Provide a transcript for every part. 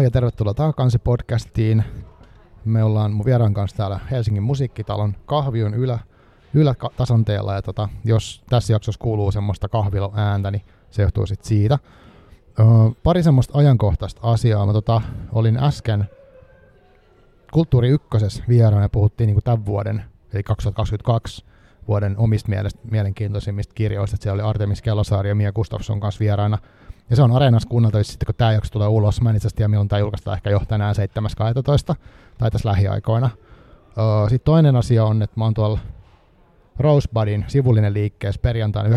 Moi ja tervetuloa Takakansi podcastiin. Me ollaan mun vieraan kanssa täällä Helsingin musiikkitalon kahvion ylä, ylätasanteella. Ja tota, jos tässä jaksossa kuuluu semmoista kahvilo ääntä, niin se johtuu sitten siitä. Ö, pari semmoista ajankohtaista asiaa. Mä tota, olin äsken Kulttuuri Ykkösessä vieraana ja puhuttiin niin tämän vuoden, eli 2022 vuoden omista mielestä mielenkiintoisimmista kirjoista. Että siellä oli Artemis Kellosaari ja Mia Gustafsson kanssa vieraana. Ja se on Areenassa kuunneltavissa sitten, kun tämä jakso tulee ulos. Mä en itse asiassa tiedä, milloin tämä julkaistaan ehkä jo tänään 7.12. tai tässä lähiaikoina. Sitten toinen asia on, että mä oon tuolla Rosebudin sivullinen liikkeessä perjantaina 9.12.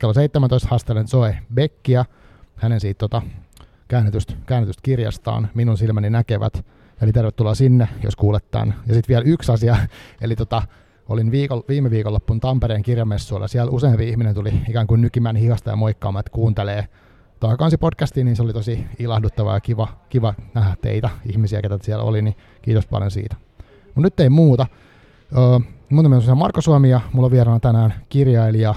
kello 17 haastelen Zoe Beckia, hänen siitä tota, käännetystä, käännetystä kirjastaan Minun silmäni näkevät. Eli tervetuloa sinne, jos kuulet tämän. Ja sitten vielä yksi asia, eli tota, olin viikon, viime viikonloppun Tampereen kirjamessuilla. Siellä useampi ihminen tuli ikään kuin nykimään hihasta ja moikkaamaan, että kuuntelee Taakansi podcastiin, niin se oli tosi ilahduttavaa ja kiva, kiva nähdä teitä, ihmisiä, ketä siellä oli, niin kiitos paljon siitä. Mutta nyt ei muuta. Öö, mun nimi on Marko Suomi ja mulla on vieraana tänään kirjailija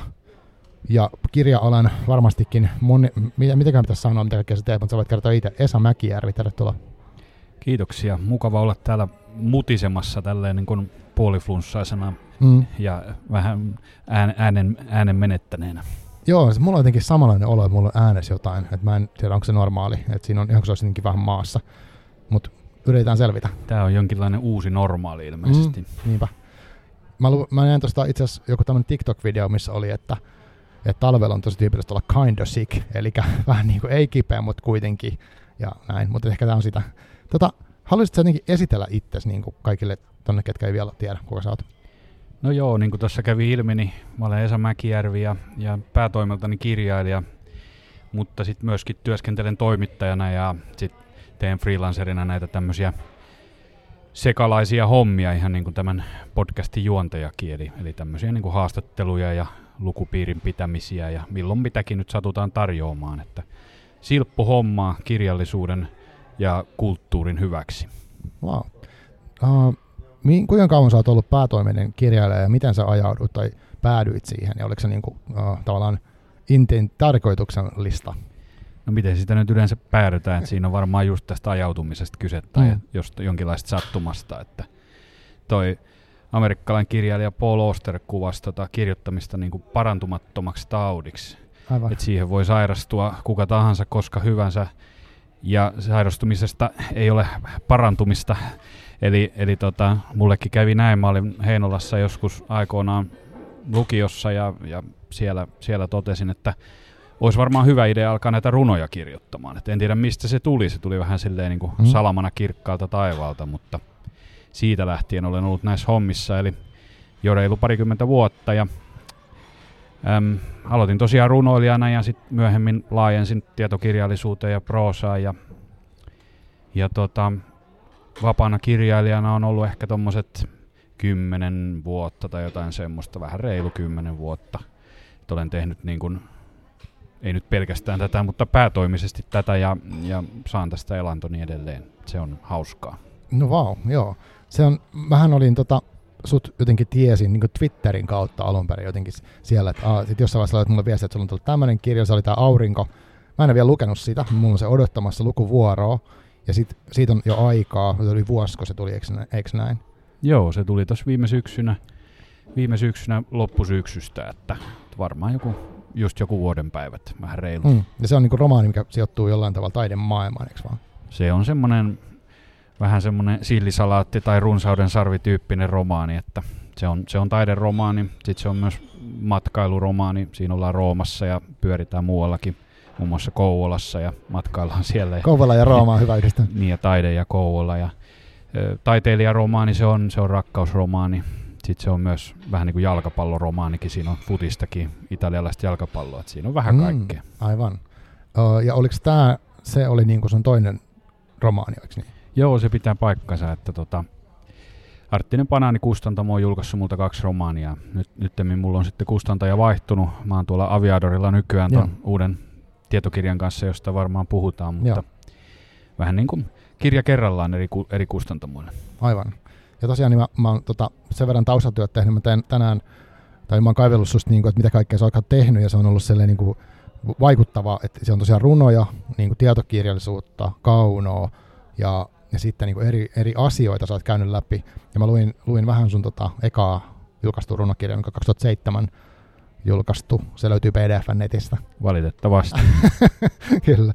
ja kirja-alan varmastikin, moni, mitä, mitäkään pitäisi sanoa, mitä kaikkea sä teet, mutta sä voit kertoa itse. Esa Mäkijärvi, tervetuloa. Kiitoksia. Mukava olla täällä mutisemassa tälleen niin kuin puoliflunssaisena mm. ja vähän äänen, äänen menettäneenä. Joo, se mulla on jotenkin samanlainen olo, että mulla on äänessä jotain, että mä en tiedä, onko se normaali, että siinä on ihan se olisi vähän maassa, mutta yritetään selvitä. Tämä on jonkinlainen uusi normaali ilmeisesti. Mm, niinpä. Mä, lu- mä näin tuosta itse asiassa joku tämmöinen TikTok-video, missä oli, että, että talvella on tosi tyypillistä olla kind of sick, eli vähän niin kuin ei kipeä, mutta kuitenkin, ja näin, mutta ehkä tämä on sitä. Tota, haluaisitko jotenkin esitellä itsesi niin kuin kaikille tonne, ketkä ei vielä tiedä, kuka sä oot? No joo, niin kuin tuossa kävi ilmi, niin mä olen Esa Mäkijärvi ja, ja päätoimeltani kirjailija, mutta sitten myöskin työskentelen toimittajana ja sitten teen freelancerina näitä tämmöisiä sekalaisia hommia, ihan niin kuin tämän podcastin juontajakin, eli, eli tämmöisiä niin kuin haastatteluja ja lukupiirin pitämisiä ja milloin mitäkin nyt satutaan tarjoamaan, että silppu hommaa kirjallisuuden ja kulttuurin hyväksi. Wow. Uh, kuinka kauan sä oot ollut päätoiminen kirjailija ja miten sä ajaudut tai päädyit siihen? Ja oliko se niin kuin, uh, tavallaan intin tarkoituksellista? No miten sitä nyt yleensä päädytään, että siinä on varmaan just tästä ajautumisesta kyse tai mm. just jonkinlaista sattumasta, että toi amerikkalainen kirjailija Paul Oster kuvasi tota kirjoittamista niin kuin parantumattomaksi taudiksi. Aivan. Et siihen voi sairastua kuka tahansa koska hyvänsä ja sairastumisesta ei ole parantumista. Eli, eli tota, mullekin kävi näin, mä olin Heinolassa joskus aikoinaan lukiossa ja, ja siellä, siellä totesin, että olisi varmaan hyvä idea alkaa näitä runoja kirjoittamaan. Et en tiedä mistä se tuli, se tuli vähän silleen niin kuin mm. salamana kirkkaalta taivaalta, mutta siitä lähtien olen ollut näissä hommissa, eli jo reilu parikymmentä vuotta ja äm, aloitin tosiaan runoilijana ja sitten myöhemmin laajensin tietokirjallisuuteen ja proosaan ja, ja tota, vapaana kirjailijana on ollut ehkä tommoset kymmenen vuotta tai jotain semmoista, vähän reilu kymmenen vuotta. Et olen tehnyt niin kun, ei nyt pelkästään tätä, mutta päätoimisesti tätä ja, ja saan tästä elantoni edelleen. Se on hauskaa. No vau, wow, joo. Se on, vähän olin tota, sut jotenkin tiesin niin Twitterin kautta alun perin jotenkin siellä, että aa, sit jossain vaiheessa mulle viestiä, että sulla on tullut tämmöinen kirja, se oli tämä Aurinko. Mä en ole vielä lukenut sitä, mulla on se odottamassa lukuvuoroa, ja sit, siitä on jo aikaa, se oli vuosi, kun se tuli, eikö, eikö näin? Joo, se tuli tuossa viime syksynä, viime syksynä loppusyksystä, että varmaan joku, just joku vuoden päivät, vähän reilu. Mm. Ja se on niinku romaani, mikä sijoittuu jollain tavalla taidemaailmaan, eikö vaan? Se on semmoinen vähän semmoinen sillisalaatti tai runsauden sarvityyppinen romaani, että se on, se on taideromaani, sitten se on myös matkailuromaani, siinä ollaan Roomassa ja pyöritään muuallakin, muun muassa Kouvolassa ja matkaillaan siellä. Kouvola ja Rooma on hyvä yhdistää. niin ja taide ja Kouvola ja taiteilijaromaani se on, se on rakkausromaani, sitten se on myös vähän niin kuin jalkapalloromaanikin, siinä on futistakin, italialaista jalkapalloa, että siinä on vähän mm, kaikkea. Aivan. Uh, ja oliko tämä, se oli niin kuin sun toinen romaani, oliko niin? Joo, se pitää paikkansa, että tota, Arttinen Banaani Kustantamo on julkaissut multa kaksi romaania. Nyt, nyttemmin mulla on sitten kustantaja vaihtunut. Mä oon tuolla Aviadorilla nykyään tuon uuden tietokirjan kanssa, josta varmaan puhutaan, mutta Joo. vähän niin kuin kirja kerrallaan eri, eri kustantamoille. Aivan. Ja tosiaan niin mä, mä oon tota, sen verran taustatyöt tehnyt, mä teen tänään, tai mä oon kaivellut susta, niin kuin, että mitä kaikkea sä oot tehnyt, ja se on ollut sellainen niin kuin, vaikuttava, että se on tosiaan runoja, niin kuin tietokirjallisuutta, kaunoa ja, ja sitten niin kuin eri, eri asioita sä oot käynyt läpi. Ja mä luin, luin vähän sun tota, ekaa julkaistu runokirja, mikä 2007 julkaistu. Se löytyy PDF-netistä. Valitettavasti. Kyllä.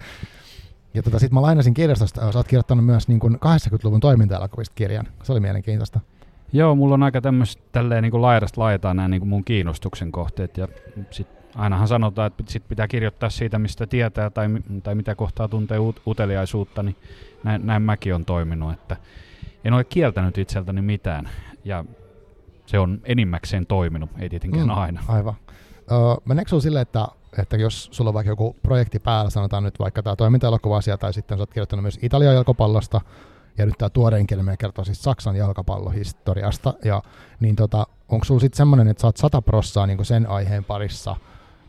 Ja tota, sitten mä lainasin kirjastosta, sä oot kirjoittanut myös niin kuin 80-luvun toiminta kirjan. Se oli mielenkiintoista. Joo, mulla on aika tämmöistä tälleen niin kuin laidasta laitaa nämä niin kuin mun kiinnostuksen kohteet. Ja sit ainahan sanotaan, että sit pitää kirjoittaa siitä, mistä tietää tai, tai mitä kohtaa tuntee uteliaisuutta, niin näin, näin mäkin on toiminut. Että en ole kieltänyt itseltäni mitään ja se on enimmäkseen toiminut, ei tietenkään mm, aina. Aivan. Meneekö sinulla silleen, että, että jos sulla on vaikka joku projekti päällä, sanotaan nyt vaikka tämä toiminta-elokuva-asia, tai sitten sä oot kirjoittanut myös Italian jalkapallosta, ja nyt tämä tuoreen kielinen kertoo siis Saksan jalkapallohistoriasta, ja niin tota, onko sulla sitten semmoinen, että sä oot sata prossaa niin sen aiheen parissa,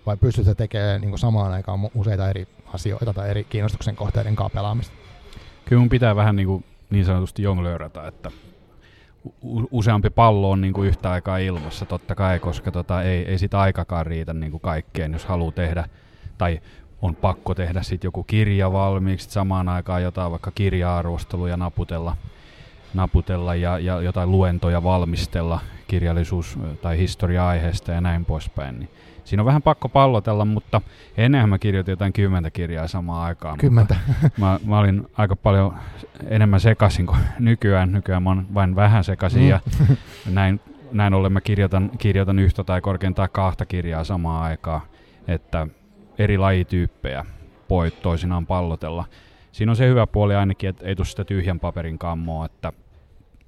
vai pystyt sä tekemään niin samaan aikaan useita eri asioita tai eri kiinnostuksen kohteiden kanssa pelaamista? Kyllä mun pitää vähän niin, kuin niin sanotusti jonglöörätä, että useampi pallo on niin kuin yhtä aikaa ilmassa, totta kai, koska tota, ei, ei sitä aikakaan riitä niin kuin kaikkeen, jos haluaa tehdä, tai on pakko tehdä sitten joku kirja valmiiksi, samaan aikaan jotain vaikka kirja-arvosteluja naputella, naputella ja, ja jotain luentoja valmistella kirjallisuus- tai historia-aiheesta ja näin poispäin. Niin siinä on vähän pakko pallotella, mutta ennenhän mä kirjoitin jotain kymmentä kirjaa samaan aikaan. Kymmentä. Mä, mä, olin aika paljon enemmän sekaisin kuin nykyään. Nykyään mä oon vain vähän sekaisin mm. ja näin, näin ollen mä kirjoitan, kirjoitan yhtä tai korkeintaan kahta kirjaa samaan aikaan, että eri lajityyppejä voi toisinaan pallotella. Siinä on se hyvä puoli ainakin, että ei tule sitä tyhjän paperin kammoa, että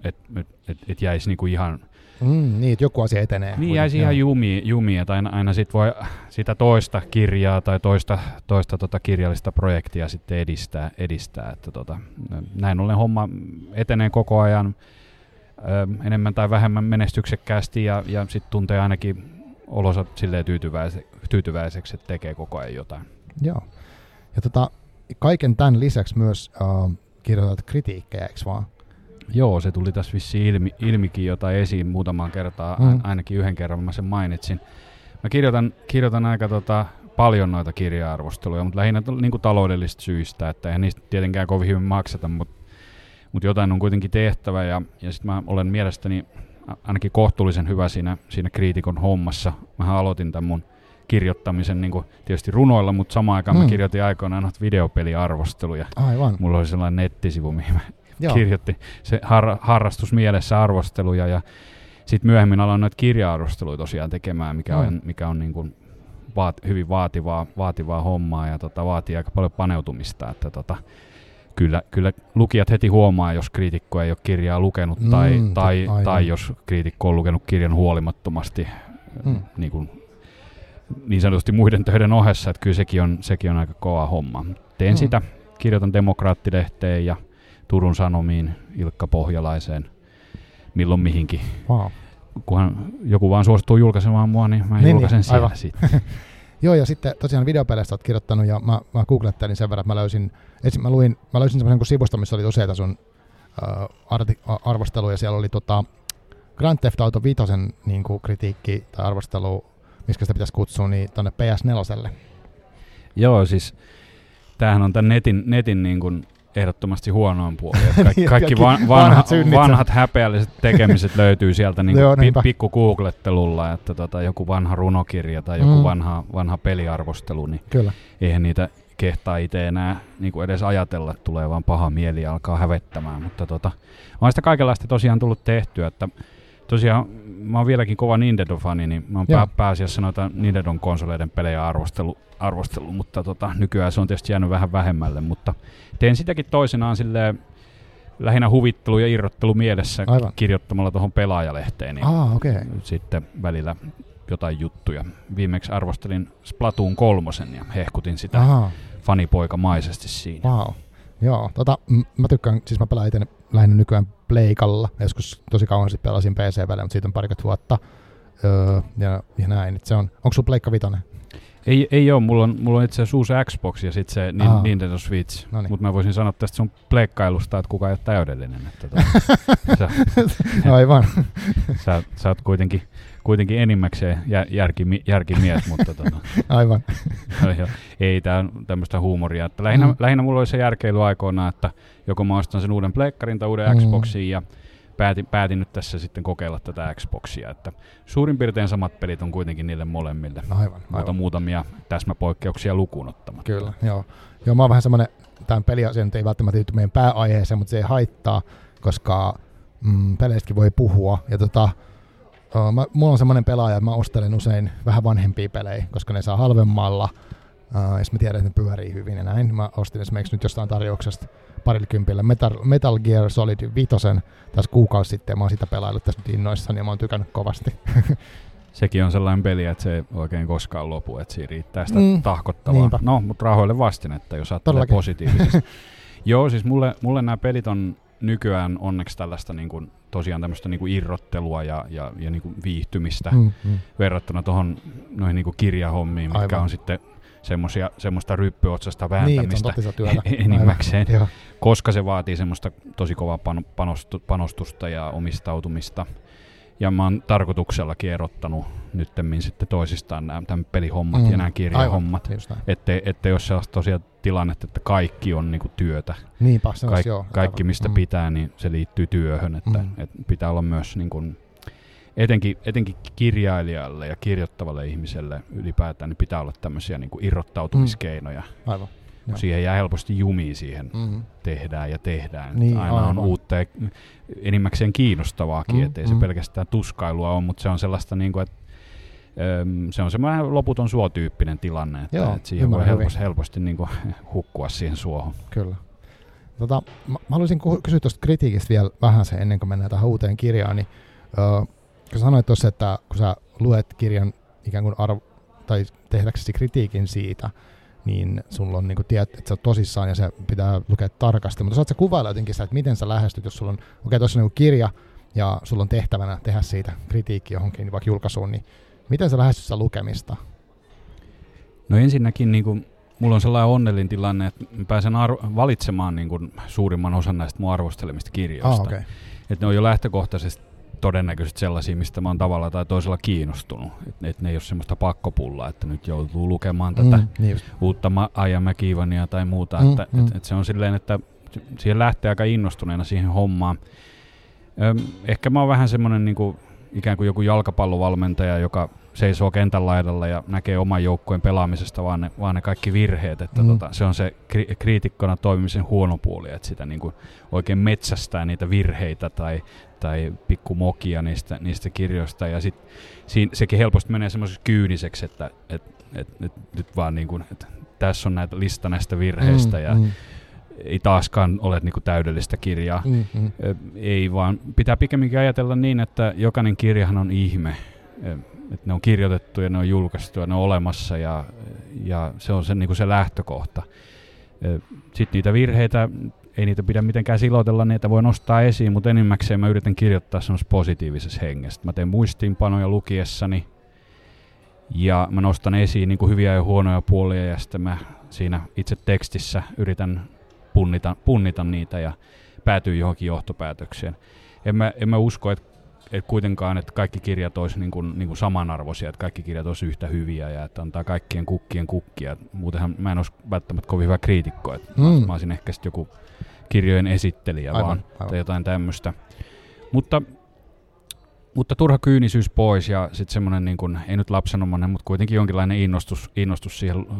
et, et, et, et jäisi niinku ihan Mm, niin, että joku asia etenee. Niin, jäisi ihan jumi, jumi, että aina, aina sit voi sitä toista kirjaa tai toista, toista tota kirjallista projektia sitten edistää. edistää että tota, näin ollen homma etenee koko ajan ö, enemmän tai vähemmän menestyksekkäästi ja, ja sitten tuntee ainakin olonsa silleen tyytyväise, tyytyväiseksi, että tekee koko ajan jotain. Joo. Ja tota, kaiken tämän lisäksi myös äh, kirjoitat kritiikkejä, eikö vaan? Joo, se tuli tässä vissi ilmi, ilmikin jotain esiin muutamaan kertaa, mm. ainakin yhden kerran mä sen mainitsin. Mä kirjoitan, kirjoitan aika tota, paljon noita kirja-arvosteluja, mutta lähinnä niin kuin taloudellisista syistä, että eihän niistä tietenkään kovin hyvin makseta, mutta, mutta jotain on kuitenkin tehtävä ja, ja sitten mä olen mielestäni ainakin kohtuullisen hyvä siinä, siinä kriitikon hommassa. Mä aloitin tämän mun kirjoittamisen niin kuin tietysti runoilla, mutta samaan aikaan mm. mä kirjoitin aikoinaan videopeliarvosteluja. Aivan. Mulla oli sellainen nettisivu, mihin mä Joo. kirjoitti se har, harrastusmielessä arvosteluja ja sitten myöhemmin aloin noita kirja-arvosteluja tosiaan tekemään, mikä mm. on, mikä on niin kuin vaat, hyvin vaativaa, vaativaa hommaa ja tota, vaatii aika paljon paneutumista, että tota, kyllä, kyllä lukijat heti huomaa, jos kriitikko ei ole kirjaa lukenut mm, tai, tai, tai jos kriitikko on lukenut kirjan huolimattomasti mm. niin, kuin, niin sanotusti muiden töiden ohessa, että kyllä sekin on, sekin on aika kova homma. Teen mm. sitä, kirjoitan demokraattilehteen ja Turun Sanomiin, Ilkka Pohjalaiseen, milloin mihinkin. Wow. Kunhan joku vaan suostuu julkaisemaan mua, niin mä niin, julkaisen niin, siellä sitten. Joo, ja sitten tosiaan videopeleistä olet kirjoittanut, ja mä, mä googlettelin sen verran, että mä löysin, esim, mä luin, mä löysin semmoisen sivusta, missä oli useita sun äh, arti, arvosteluja, siellä oli tota, Grand Theft Auto 5 niin kuin kritiikki tai arvostelu, mistä sitä pitäisi kutsua, niin tuonne PS4. Joo, siis tämähän on tämän netin, netin niin kuin ehdottomasti huonoin puoli. Kaikki, kaikki van, vanhat, vanhat häpeälliset tekemiset löytyy sieltä niin Joo, pi, pikku googlettelulla, että tota, joku vanha runokirja tai joku mm. vanha, vanha peliarvostelu, niin Kyllä. eihän niitä kehtaa itse enää niin kuin edes ajatella, että tulee vaan paha mieli ja alkaa hävettämään. Mutta tota, on sitä kaikenlaista tosiaan tullut tehtyä, että tosiaan mä oon vieläkin kova Nintendo-fani, niin mä oon pää, pääasiassa noita Nintendon konsoleiden pelejä arvostelu, arvostelu mutta tota, nykyään se on tietysti jäänyt vähän vähemmälle, mutta teen sitäkin toisenaan silleen lähinnä huvittelu ja irrottelu mielessä Aivan. kirjoittamalla tuohon pelaajalehteen. Niin ah, okay. Sitten välillä jotain juttuja. Viimeksi arvostelin Splatoon kolmosen ja hehkutin sitä Aha. fanipoikamaisesti siinä. Wow. Joo, tota, mä tykkään, siis mä pelaan itse lähinnä nykyään Pleikalla. Joskus tosi kauan sitten pelasin PC-välillä, mutta siitä on parikymmentä vuotta. Öö, ja, ja näin. Et se on, onko sulla Pleikka Vitoinen? Ei, ei ole, mulla on, mulla on itse asiassa uusi Xbox ja sitten se Aa. Nintendo Switch. Mutta mä voisin sanoa tästä sun pleikkailusta, että kuka ei ole täydellinen. Että tota, sä, Aivan. sä, sä oot kuitenkin, kuitenkin enimmäkseen jär, järkimi, järkimies, mutta tota, Aivan. Joo, joo. Ei tää on tämmöistä huumoria. Että lähinnä, Mm. lähinnä mulla oli se järkeily aikoinaan, että joko mä ostan sen uuden pleikkarin tai uuden mm. Xboxin ja päätin, päätin nyt tässä sitten kokeilla tätä Xboxia. Että suurin piirtein samat pelit on kuitenkin niille molemmille. Aivan. Muuta aivan. muutamia täsmäpoikkeuksia lukuun ottamatta. Kyllä, joo. Joo, mä oon vähän semmonen, tämän peliasia nyt ei välttämättä liity meidän pääaiheeseen, mutta se ei haittaa, koska mm, peleistäkin voi puhua. Ja tota, ö, mä, mulla on semmoinen pelaaja, että mä ostelen usein vähän vanhempia pelejä, koska ne saa halvemmalla. Uh, jos mä tiedän, että ne pyörii hyvin ja näin. Mä ostin esimerkiksi nyt jostain tarjouksesta parikympillä Metal, Metal Gear Solid 5 tässä kuukausi sitten. Mä oon sitä pelaillut tässä nyt innoissani ja mä oon tykännyt kovasti. Sekin on sellainen peli, että se ei oikein koskaan lopu, että siinä riittää sitä Mm, tahkottavaa. niinpä. No, mutta rahoille vastinetta, jos ajattelee positiivisesti. Joo, siis mulle, mulle nämä pelit on nykyään onneksi tällaista niin kuin, tosiaan tämmöistä niin kuin irrottelua ja, ja, ja niin kuin viihtymistä mm. Mm, verrattuna tuohon noihin niin kuin kirjahommiin, mitkä Aivan. on sitten semmosia, semmoista ryppyotsasta Niin, vääntämistä työtä. enimmäkseen, Aivan. Koska se vaatii semmoista tosi kovaa pan- panostu- panostusta ja omistautumista. Ja mä oon tarkoituksellakin erottanut nyttemmin sitten toisistaan nämä tämän pelihommat Mm. ja nämä kirjahommat. Ettei, ettei ole sellaista tosiaan tilannetta, että kaikki on niinku työtä. Niinpä, Kaik, olisi joo. kaikki, mistä Mm. pitää, niin se liittyy työhön. Että, Mm. et pitää olla myös niin kuin, etenkin, etenkin kirjailijalle ja kirjoittavalle ihmiselle ylipäätään, niin pitää olla tämmöisiä niin kuin irrottautumiskeinoja. Mm. Aivan. Joo. Siihen jää helposti jumiin siihen Mm. tehdään ja tehdään. Niin, Aina on aivan. uutta ja enimmäkseen kiinnostavaakin, Mm, mm, ettei se pelkästään tuskailua ole, mutta se on sellaista niin kuin, että se on semmoinen loputon suotyyppinen tilanne, että, Joo, että siihen voi helposti, helposti niin kuin hukkua siihen suohon. Kyllä. Tota, mä, haluaisin kysyä tuosta kritiikistä vielä vähän se ennen kuin mennään tähän uuteen kirjaan. Niin, öö, kun sanoit tuossa, että kun sä luet kirjan ikään kuin arvo, tai tehdäksesi kritiikin siitä, niin sulla on niin kuin tiedät, että sä oot tosissaan ja se pitää lukea tarkasti. Mutta saat sä kuvailla jotenkin sitä, että miten sä lähestyt, jos sulla on, okei okay, tuossa on niin kirja ja sulla on tehtävänä tehdä siitä kritiikki johonkin vaikka julkaisuun, niin miten sä lähestyt sitä lukemista? No ensinnäkin niin kuin, mulla on sellainen onnellinen tilanne, että mä pääsen ar- valitsemaan niin kuin, suurimman osan näistä mun arvostelemista kirjoista. Ah, okay. Että ne on jo lähtökohtaisesti todennäköisesti sellaisia, mistä mä oon tavalla tai toisella kiinnostunut. Että et ne ei ole semmoista pakkopullaa, että nyt joutuu lukemaan tätä Mm, niin just. uutta Ma- Aija McEvania tai muuta. Mm, että, mm. et, et se on silleen, että siihen lähtee aika innostuneena siihen hommaan. Öm, ehkä mä oon vähän semmoinen niin kuin, ikään kuin joku jalkapallovalmentaja, joka seisoo kentän laidalla ja näkee oman joukkueen pelaamisesta vaan ne, vaan ne kaikki virheet. Että Mm. mm. tota, se on se kri- kriitikkona toimimisen huono puoli, että sitä niin kuin oikein metsästää niitä virheitä tai, tai pikkumokia niistä, niistä kirjoista. Ja sit, siinä, sekin helposti menee semmoiseksi kyyniseksi, että et, et, et, nyt vaan niin kuin, että tässä on näitä lista näistä virheistä mm, ja mm, ei taaskaan ole niin kuin täydellistä kirjaa. mm, mm. Ö, Ei vaan, pitää pikemminkin ajatella niin, että jokainen kirjahan on ihme. Että ne on kirjoitettu ja ne on julkaistu ja ne on olemassa ja, ja se on se, niin kuin se lähtökohta. Sitten niitä virheitä, ei niitä pidä mitenkään silotella, niitä voi nostaa esiin, mutta enimmäkseen mä yritän kirjoittaa semmoisessa positiivisessa hengessä. Mä teen muistiinpanoja lukiessani ja mä nostan esiin niin kuin hyviä ja huonoja puolia ja sitten mä siinä itse tekstissä yritän punnita, punnita niitä ja päätyy johonkin johtopäätökseen. En mä, en mä usko, että et kuitenkaan, että kaikki kirjat olisi niin kuin, niin kuin samanarvoisia, että kaikki kirjat olisi yhtä hyviä ja että antaa kaikkien kukkien kukkia. Muutenhan mä en olisi välttämättä kovin hyvä kriitikko, että. Mm. mä olisin ehkä sitten joku kirjojen esittelijä Aivan, vaan aivan. tai jotain tämmöistä. Mutta, mutta turha kyynisyys pois ja sitten semmoinen, niin kuin, ei nyt lapsenomainen, mutta kuitenkin jonkinlainen innostus, innostus siihen äh,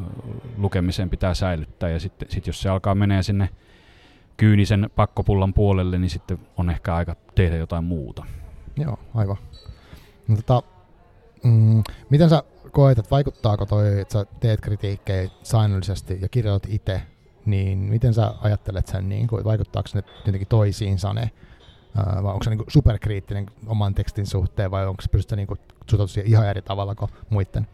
lukemiseen pitää säilyttää. Ja sitten sit jos se alkaa menee sinne kyynisen pakkopullan puolelle, niin sitten on ehkä aika tehdä jotain muuta. Joo, aivan. No, tota, mm, miten sä koet, että vaikuttaako toi, että sä teet kritiikkejä säännöllisesti ja kirjoitat itse, niin miten sä ajattelet sen, niin kuin, vaikuttaako ne jotenkin toisiinsa ne, ää, vai onko se niin kuin superkriittinen oman tekstin suhteen, vai onko se pystytä niin suhtautua siihen ihan eri tavalla kuin muiden?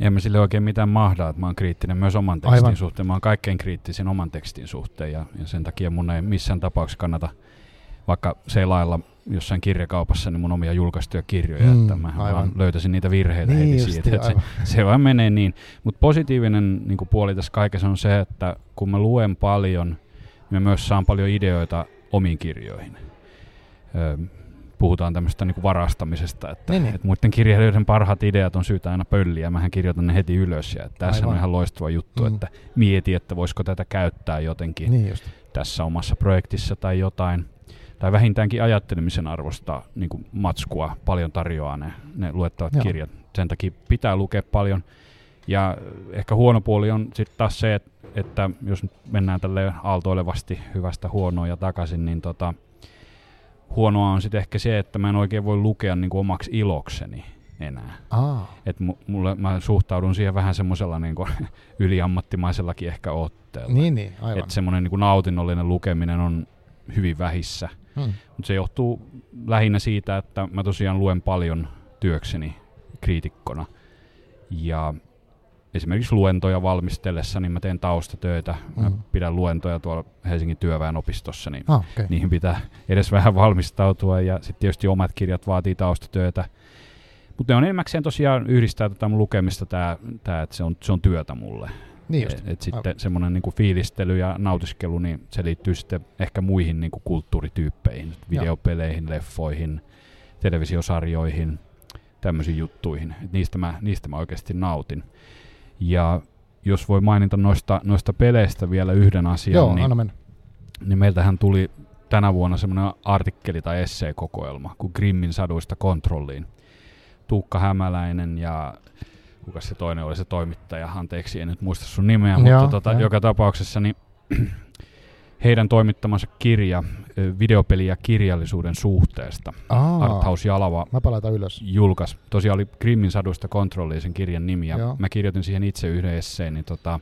En mä sille oikein mitään mahdaa, että mä oon kriittinen myös oman tekstin Aivan. suhteen. Mä oon kaikkein kriittisin oman tekstin suhteen ja, ja sen takia mun ei missään tapauksessa kannata vaikka seilailla jossain kirjakaupassa niin mun omia julkaistuja kirjoja, mm, että mä vaan löytäisin niitä virheitä niin heti siitä. Että se, se vaan menee niin. Mutta positiivinen niin puoli tässä kaikessa on se, että kun mä luen paljon, mä myös saan paljon ideoita omiin kirjoihin. Öö, puhutaan tämmöistä niin varastamisesta, että, niin, niin. että muiden kirjailijoiden parhaat ideat on syytä aina pölliä, mähän kirjoitan ne heti ylös ja että tässä Aivan. on ihan loistava juttu, mm. että mieti, että voisiko tätä käyttää jotenkin niin just. tässä omassa projektissa tai jotain tai vähintäänkin ajattelemisen arvosta niin kuin matskua paljon tarjoaa ne, ne luettavat Joo. kirjat. Sen takia pitää lukea paljon. Ja ehkä huono puoli on sitten taas se, että, että jos mennään tälle aaltoilevasti hyvästä huonoa ja takaisin, niin tota, huonoa on sitten ehkä se, että mä en oikein voi lukea niin kuin omaksi ilokseni enää. Aa. Et mulle, mä suhtaudun siihen vähän semmoisella niin yliammattimaisellakin ehkä otteella. Niin, niin, aivan. Että semmoinen niin nautinnollinen lukeminen on hyvin vähissä. Hmm. Mutta se johtuu lähinnä siitä, että mä tosiaan luen paljon työkseni kriitikkona. Ja esimerkiksi luentoja valmistellessa, niin mä teen taustatöitä. Mä hmm. pidän luentoja tuolla Helsingin työväenopistossa, niin ah, okay. niihin pitää edes vähän valmistautua. Ja sitten tietysti omat kirjat vaatii taustatöitä. Mutta ne on enimmäkseen tosiaan yhdistää tätä mun lukemista, tää, tää, että se on, se on työtä mulle. Niin just. Et, et sitten semmoinen niinku fiilistely ja nautiskelu, niin se liittyy sitten ehkä muihin niinku kulttuurityyppeihin, videopeleihin, leffoihin, televisiosarjoihin, tämmöisiin juttuihin. Et niistä, mä, niistä mä oikeasti nautin. Ja jos voi mainita noista, noista peleistä vielä yhden asian, Joo, niin, niin meiltähän tuli tänä vuonna semmoinen artikkeli tai esseekokoelma kuin Grimmin saduista kontrolliin. Tuukka Hämäläinen ja kuka se toinen oli se toimittaja, anteeksi, en nyt muista sun nimeä, Joo, mutta tota, joka tapauksessa niin heidän toimittamansa kirja videopeli- ja kirjallisuuden suhteesta. Aa, Arthaus Jalava mä ylös. julkaisi. Tosiaan oli Grimmin saduista kontrollia sen kirjan nimi, ja Joo. mä kirjoitin siihen itse yhden esseen, niin tota,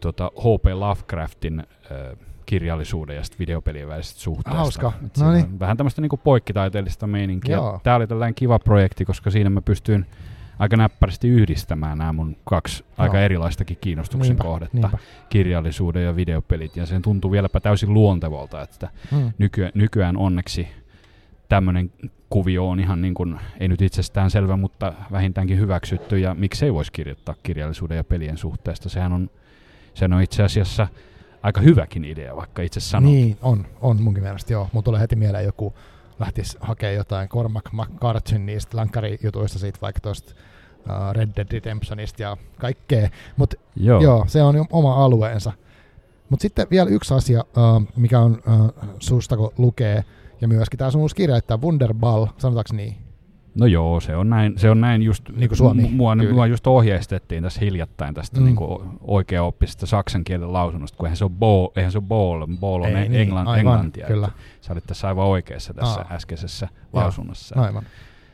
tota H.P. Lovecraftin äh, kirjallisuuden ja sitten videopelien välisestä suhteesta. Hauska. No niin. Vähän tämmöistä niinku poikkitaiteellista meininkiä. Tämä oli tällainen kiva projekti, koska siinä mä pystyin näppärästi yhdistämään nämä mun kaksi no. aika erilaistakin kiinnostuksen niinpä, kohdetta, niinpä. kirjallisuuden ja videopelit, ja sen tuntuu vieläpä täysin luontevalta, että hmm. nykyään, nykyään onneksi tämmöinen kuvio on ihan niin kuin, ei nyt itsestään selvä, mutta vähintäänkin hyväksytty, ja miksei voisi kirjoittaa kirjallisuuden ja pelien suhteesta, sehän on, sehän on itse asiassa aika hyväkin idea, vaikka itse sanot. Niin, on, on munkin mielestä, joo. Mun tulee heti mieleen joku lähtisi hakemaan jotain Cormac McCarthin niistä lankkarijutuista siitä vaikka tuosta uh, Red Dead Redemptionista ja kaikkea, mutta joo. joo. se on oma alueensa. Mutta sitten vielä yksi asia, uh, mikä on uh, susta kun lukee, ja myöskin tämä sun uusi kirja, että Wunderball, sanotaanko niin? No joo, se on näin, se on näin just, niin kuin Suomi, mua, mua just ohjeistettiin tässä hiljattain tästä mm. niin oikea-oppisesta saksan kielen lausunnosta, kun eihän se ole ball, eihän se ole ball, ball on Ei, englann, niin, englantia. Kyllä. Sä olit tässä aivan oikeassa tässä Aa. äskeisessä lausunnossa. Aivan.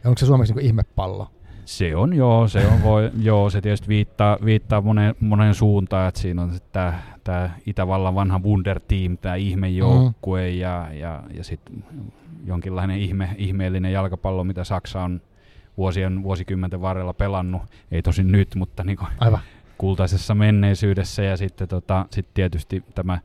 Ja onko se suomeksi niin ihmepallo? Se on joo, se on voi, joo, se tietysti viittaa, viittaa moneen, moneen suuntaan, että siinä on tämä, tämä Itävallan vanha Wunder Team, tämä ihmejoukkue mm. ja, ja, ja sitten jonkinlainen ihme, ihmeellinen jalkapallo, mitä Saksa on vuosien, vuosikymmenten varrella pelannut. Ei tosin nyt, mutta niin Aivan. kultaisessa menneisyydessä. Ja sitten tota, sit tietysti tämä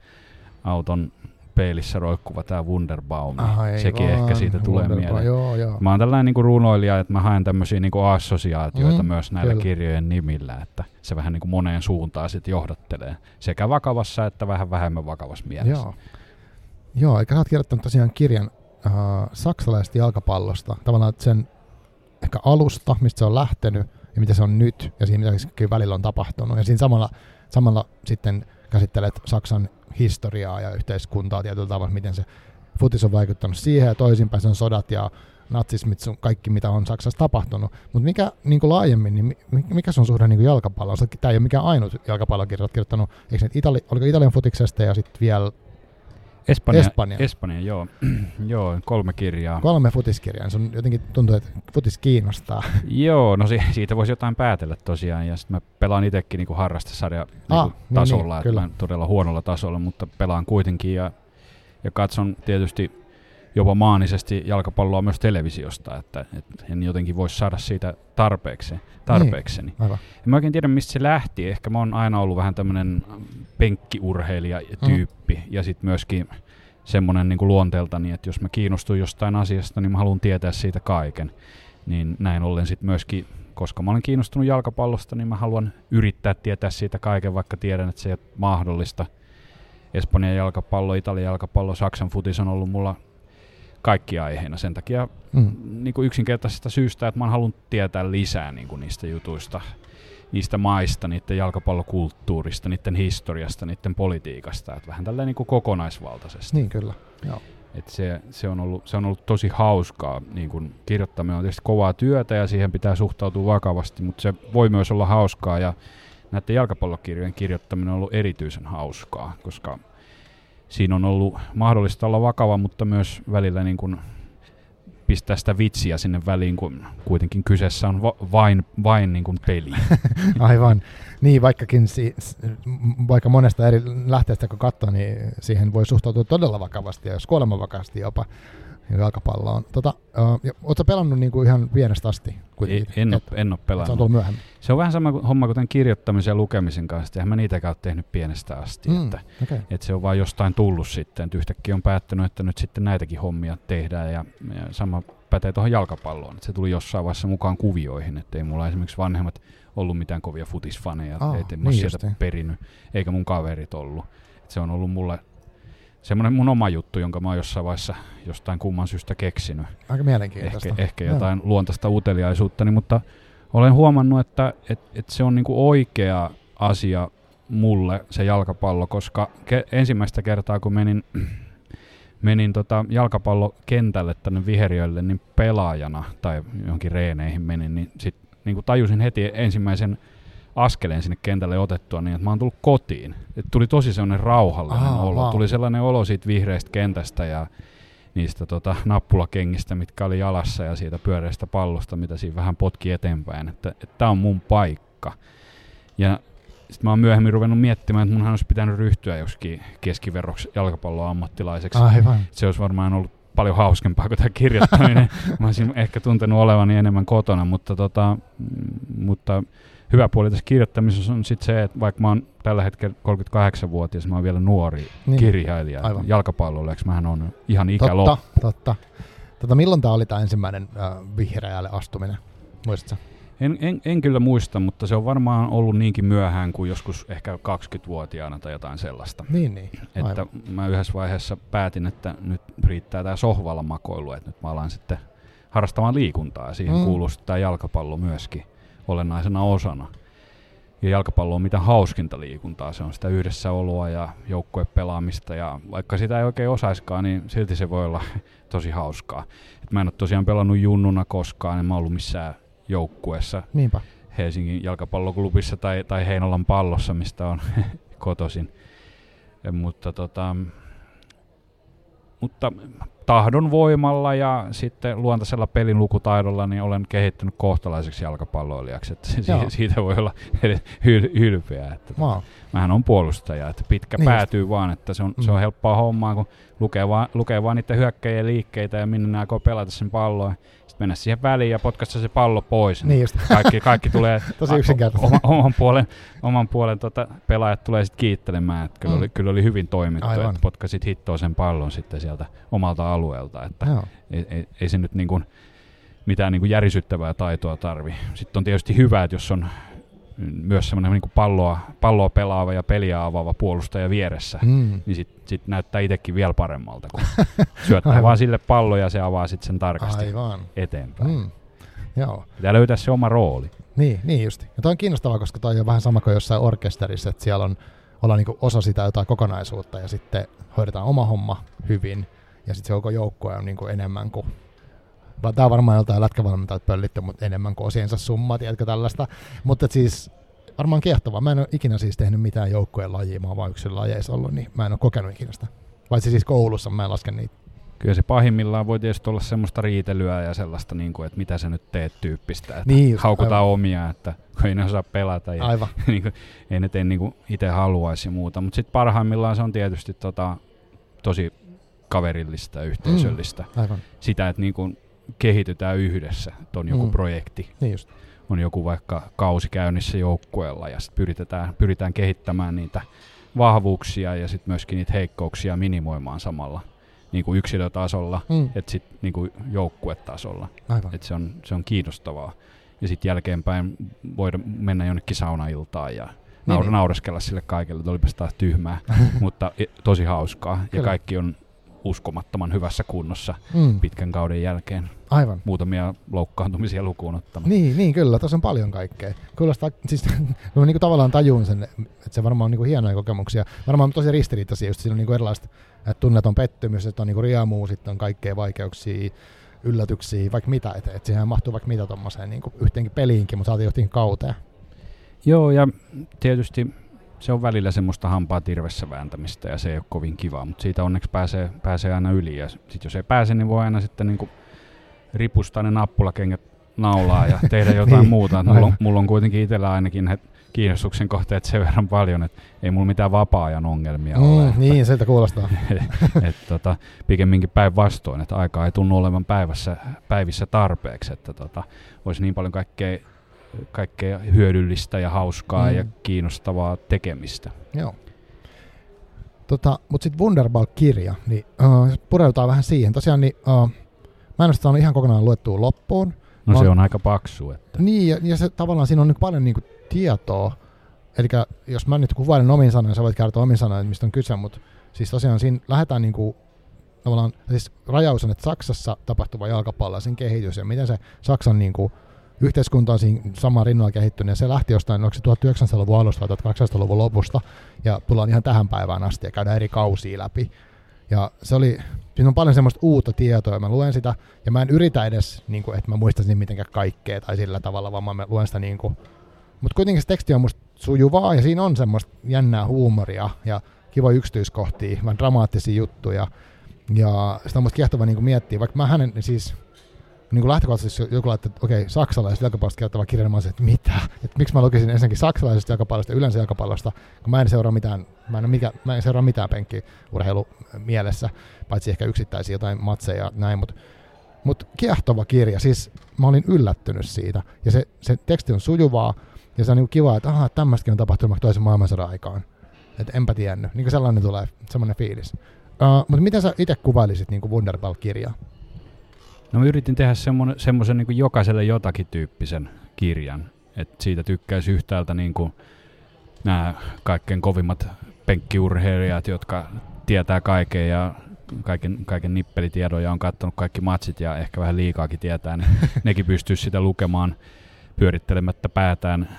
auton peilissä roikkuva tämä Wunderbaum. Aivan, Sekin ehkä siitä tulee mieleen. Joo, joo. Mä oon tällainen niin runoilija, että mä haen tämmöisiä niin assosiaatioita mm, myös näillä kyllä. kirjojen nimillä, että se vähän niin kuin moneen suuntaan sitten johdattelee. Sekä vakavassa että vähän vähemmän vakavassa mielessä. Joo, joo eikä sä oot kirjoittanut tosiaan kirjan äh, saksalaisesta jalkapallosta, tavallaan sen ehkä alusta, mistä se on lähtenyt ja mitä se on nyt ja siinä mitä välillä on tapahtunut. Ja siinä samalla, samalla sitten käsittelet Saksan historiaa ja yhteiskuntaa tietyllä tavalla, miten se futis on vaikuttanut siihen ja toisinpäin sen sodat ja natsismit, sun kaikki mitä on Saksassa tapahtunut. Mutta mikä niin kuin laajemmin, niin mikä se on suhde niin jalkapalloon? Tämä ei ole mikään ainut jalkapallokirja, kirjoittanut, eikö Itali, oliko Italian futiksesta ja sitten vielä Espanja, Espanja. Espanja, joo. joo, kolme kirjaa. Kolme futiskirjaa. Se on jotenkin tuntuu, että futis kiinnostaa. joo, no si- siitä voisi jotain päätellä tosiaan. Ja sitten mä pelaan itsekin niinku harrastesarja ah, niinku niin, tasolla, niin, että todella huonolla tasolla, mutta pelaan kuitenkin ja, ja katson tietysti jopa maanisesti jalkapalloa myös televisiosta, että, että en jotenkin voisi saada siitä tarpeeksi, tarpeekseni. Niin, En mä oikein tiedä, mistä se lähti. Ehkä mä oon aina ollut vähän tämmöinen penkkiurheilija-tyyppi, mm. ja sitten myöskin semmoinen niin luonteeltani, että jos mä kiinnostun jostain asiasta, niin mä haluan tietää siitä kaiken. Niin näin ollen sitten myöskin, koska mä olen kiinnostunut jalkapallosta, niin mä haluan yrittää tietää siitä kaiken, vaikka tiedän, että se ei ole mahdollista. Espanjan jalkapallo, Italian jalkapallo, Saksan futis on ollut mulla kaikki aiheina. Sen takia mm. niin kuin yksinkertaisesta syystä, että mä haluan tietää lisää niin kuin niistä jutuista, niistä maista, niiden jalkapallokulttuurista, niiden historiasta, niiden politiikasta. Että vähän tällä niin kuin kokonaisvaltaisesti. Niin kyllä, joo. Et se, se, on ollut, se on ollut tosi hauskaa. Niin kun kirjoittaminen on tietysti kovaa työtä ja siihen pitää suhtautua vakavasti, mutta se voi myös olla hauskaa. Ja näiden jalkapallokirjojen kirjoittaminen on ollut erityisen hauskaa, koska siinä on ollut mahdollista olla vakava, mutta myös välillä niin kuin pistää sitä vitsiä sinne väliin, kun kuitenkin kyseessä on va- vain, vain niin kuin peli. Aivan. Niin, vaikkakin si- vaikka monesta eri lähteestä kun katsoo, niin siihen voi suhtautua todella vakavasti ja jos vakavasti jopa jalkapalloon. Tota, uh, Oletko pelannut niinku ihan pienestä asti? Ei, en, ole, en ole pelannut. Se on tullut myöhemmin. Se on vähän sama homma kuten kirjoittamisen ja lukemisen kanssa. Eihän mä niitäkään ole tehnyt pienestä asti. Mm, että, okay. että se on vain jostain tullut sitten. Että yhtäkkiä on päättänyt, että nyt sitten näitäkin hommia tehdään. Ja, ja sama pätee tuohon jalkapalloon. Että se tuli jossain vaiheessa mukaan kuvioihin. Että ei mulla esimerkiksi vanhemmat ollut mitään kovia futisfaneja. Oh, en niin sieltä perinyt. Eikä mun kaverit ollut. Että se on ollut mulle semmoinen mun oma juttu, jonka mä oon jossain vaiheessa jostain kumman syystä keksinyt. Aika mielenkiintoista. Ehkä, ehkä jotain no. luontaista uteliaisuutta, mutta olen huomannut, että et, et se on niinku oikea asia mulle se jalkapallo, koska ke- ensimmäistä kertaa kun menin, menin tota jalkapallokentälle tänne viheriölle, niin pelaajana tai johonkin reeneihin menin, niin sit niin tajusin heti ensimmäisen askeleen sinne kentälle otettua niin, että mä oon tullut kotiin. Et tuli tosi sellainen rauhallinen Aha, olo. Wow. Tuli sellainen olo siitä vihreästä kentästä ja niistä tota, nappulakengistä, mitkä oli jalassa ja siitä pyöreästä pallosta, mitä siinä vähän potki eteenpäin. Että tämä on mun paikka. Ja sitten mä oon myöhemmin ruvennut miettimään, että munhan olisi pitänyt ryhtyä joskin keskiverroksi jalkapalloammattilaiseksi. Aivan. Se olisi varmaan ollut paljon hauskempaa kuin tämä kirjoittaminen. mä olisin ehkä tuntenut olevani enemmän kotona, mutta, tota, mutta hyvä puoli tässä kirjoittamisessa on sitten se, että vaikka mä oon tällä hetkellä 38-vuotias, mä oon vielä nuori niin. kirjailija. Aivan. Jalkapalloilijaksi mähän on ihan ikälo. Totta, totta. Tota, milloin tämä oli tämä ensimmäinen äh, vihreälle astuminen? Muistatko? En, en, en kyllä muista, mutta se on varmaan ollut niinkin myöhään kuin joskus ehkä 20-vuotiaana tai jotain sellaista. Niin, niin. Aivan. Että mä yhdessä vaiheessa päätin, että nyt riittää tämä sohvalla makoilu, että nyt mä alan sitten harrastamaan liikuntaa ja siihen mm. kuuluu tämä jalkapallo myöskin olennaisena osana. Ja jalkapallo on mitä hauskinta liikuntaa, se on sitä yhdessäoloa ja joukkuepelaamista ja vaikka sitä ei oikein osaiskaan, niin silti se voi olla tosi hauskaa. Et mä en ole tosiaan pelannut junnuna koskaan, en mä ollut missään joukkueessa Niinpä. Helsingin jalkapalloklubissa tai, tai Heinolan pallossa, mistä on kotoisin. Mutta tota, mutta tahdon voimalla ja sitten luontaisella pelin lukutaidolla niin olen kehittynyt kohtalaiseksi jalkapalloilijaksi. Että siitä voi olla hyl- ylpeä. Että wow. Mähän on puolustaja, että pitkä niin päätyy just. vaan, että se on, mm. se on mm. helppoa hommaa, kun lukee vaan, lukee vaan niiden hyökkäjien liikkeitä ja minne ne aikoo pelata sen palloa. Mennä siihen väliin ja potkasta se pallo pois. Niin just. Kaikki, kaikki tulee, Tosi yksinkertaisesti. Oma, oman puolen, oman puolen tota, pelaajat tulee sitten kiittelemään, että kyllä, mm. oli, kyllä oli hyvin toimittu, Aivan. että potkasit hittoa sen pallon sitten sieltä omalta alueelta. Että ei, ei, ei, se nyt niin kuin mitään niin kuin järisyttävää taitoa tarvi. Sitten on tietysti hyvä, että jos on myös semmoinen niin palloa, palloa pelaava ja peliä avaava puolustaja vieressä, mm. niin sitten sit näyttää itsekin vielä paremmalta, kun syöttää vaan sille pallo ja se avaa sitten sen tarkasti Aivan. eteenpäin. Mm. Joo. Pitää löytää se oma rooli. Niin, niin just. Ja toi on kiinnostavaa, koska toi on vähän sama kuin jossain orkesterissa, että siellä on olla niin osa sitä jotain kokonaisuutta ja sitten hoidetaan oma homma hyvin ja sitten se koko joukkue on niin enemmän kuin Tämä on varmaan joltain lätkävalmentajat pöllitty, mutta enemmän kuin osiensa summa, tiedätkö tällaista. Mutta siis varmaan kiehtovaa. Mä en ole ikinä siis tehnyt mitään joukkueen lajia, mä oon vain lajeissa ollut, niin mä en ole kokenut ikinä sitä. Paitsi siis koulussa mä en laske niitä. Kyllä se pahimmillaan voi tietysti olla semmoista riitelyä ja sellaista, niin kuin, että mitä sä nyt teet tyyppistä. Että niin just, haukutaan aivan. omia, että ei ne osaa pelata ja aivan. niin kuin, ei ne tee niin kuin itse haluaisi ja muuta. Mutta sitten parhaimmillaan se on tietysti tota, tosi kaverillista ja yhteisöllistä. Mm, aivan. Sitä, että niin kuin kehitytään yhdessä, että on joku mm. projekti. Niin just. On joku vaikka kausi käynnissä joukkueella ja sitten pyritään, pyritään kehittämään niitä vahvuuksia ja sitten myöskin niitä heikkouksia minimoimaan samalla. niin kuin yksilötasolla, Mm. että sitten niin kuin joukkuetasolla. Aivan. Et se, on, se on kiinnostavaa. Ja sitten jälkeenpäin voida mennä jonnekin saunailtaan ja naur- niin. naureskella sille kaikille, että olipas taas tyhmää, mutta tosi hauskaa. Ja Kyllä. kaikki on uskomattoman hyvässä kunnossa Mm. pitkän kauden jälkeen. Aivan. Muutamia loukkaantumisia lukuun ottamatta. Niin, niin kyllä, tuossa on paljon kaikkea. Kuulostaa, siis mä niinku tavallaan tajun sen, että se varmaan on niinku hienoja kokemuksia. Varmaan tosi ristiriitaisia, just siinä on niinku erilaiset, että tunneton pettymys, että on niinku riemua, sitten on kaikkea vaikeuksia, yllätyksiä, vaikka mitä, että et siihen mahtuu vaikka mitä tuommoiseen niinku yhteenkin peliinkin, mutta saatiin johonkin kauteen. Joo, ja tietysti se on välillä semmoista hampaa tirvessä vääntämistä ja se ei ole kovin kivaa, mutta siitä onneksi pääsee, pääsee aina yli. Ja sitten jos ei pääse, niin voi aina sitten niinku ripustaa ne nappulakengät naulaa ja tehdä jotain Niin, muuta. Et Mulla, on, mulla on kuitenkin itsellä ainakin he kiinnostuksen kohteet sen verran paljon, että ei mulla mitään vapaa-ajan ongelmia ole. Mm, Että, niin, siltä kuulostaa. et, tota, pikemminkin päinvastoin, että aikaa ei tunnu olevan päivässä, päivissä tarpeeksi, että tota, olisi niin paljon kaikkea, kaikkea hyödyllistä ja hauskaa Mm. ja kiinnostavaa tekemistä. Joo. Tota, mutta sitten Wunderball-kirja, niin uh, pureudutaan vähän siihen. Tosiaan, niin, uh, mä en ole sitä ihan kokonaan luettua loppuun. No Mä se on aika paksu. Että. Niin, ja, ja se, tavallaan siinä on nyt paljon niinku tietoa. Eli jos mä nyt kuvailen omin sanoin, sä voit kertoa omin sanoin, mistä on kyse, mutta siis tosiaan siinä lähdetään niinku, tavallaan, siis rajaus on, että Saksassa tapahtuva jalkapallo ja sen kehitys ja miten se Saksan niinku, yhteiskunta on siinä samaan rinnalla kehittynyt. Ja se lähti jostain, onko se 1900-luvun alusta vai 1800-luvun lopusta. Ja tullaan ihan tähän päivään asti ja käydään eri kausia läpi. Ja se oli, siinä on paljon semmoista uutta tietoa ja mä luen sitä. Ja mä en yritä edes, niin kuin, että mä muistaisin mitenkään kaikkea tai sillä tavalla, vaan mä luen sitä niin kuin, mutta kuitenkin se teksti on musta sujuvaa ja siinä on semmoista jännää huumoria ja kiva yksityiskohtia, vähän dramaattisia juttuja. Ja sitä on musta kiehtova niin miettiä, vaikka mä hänen siis niin kuin lähtökohtaisesti joku laittaa, että okei, saksalaiset jalkapallosta kertova kirja, niin että mitä? Että miksi mä lukisin ensinnäkin saksalaisesta jalkapallosta ja yleensä jalkapallosta, kun mä en seuraa mitään, mä en, mikä, mä en seuraa mitään penkkiurheilu mielessä, paitsi ehkä yksittäisiä jotain matseja ja näin, mutta mut kiehtova kirja, siis mä olin yllättynyt siitä, ja se, se teksti on sujuvaa, ja se on niin kiva, että aha, tämmöistäkin on tapahtunut toisen maailmansodan aikaan. Että enpä tiennyt. Niin sellainen tulee, semmoinen fiilis. Uh, mutta miten sä itse kuvailisit niin Wunderball-kirjaa? No mä yritin tehdä semmoisen niin jokaiselle jotakin tyyppisen kirjan. Että siitä tykkäisi yhtäältä niin kuin nämä kaikkein kovimmat penkkiurheilijat, jotka tietää kaiken ja kaiken, kaiken nippelitiedon ja on katsonut kaikki matsit ja ehkä vähän liikaakin tietää, niin nekin pystyisi sitä lukemaan pyörittelemättä päätään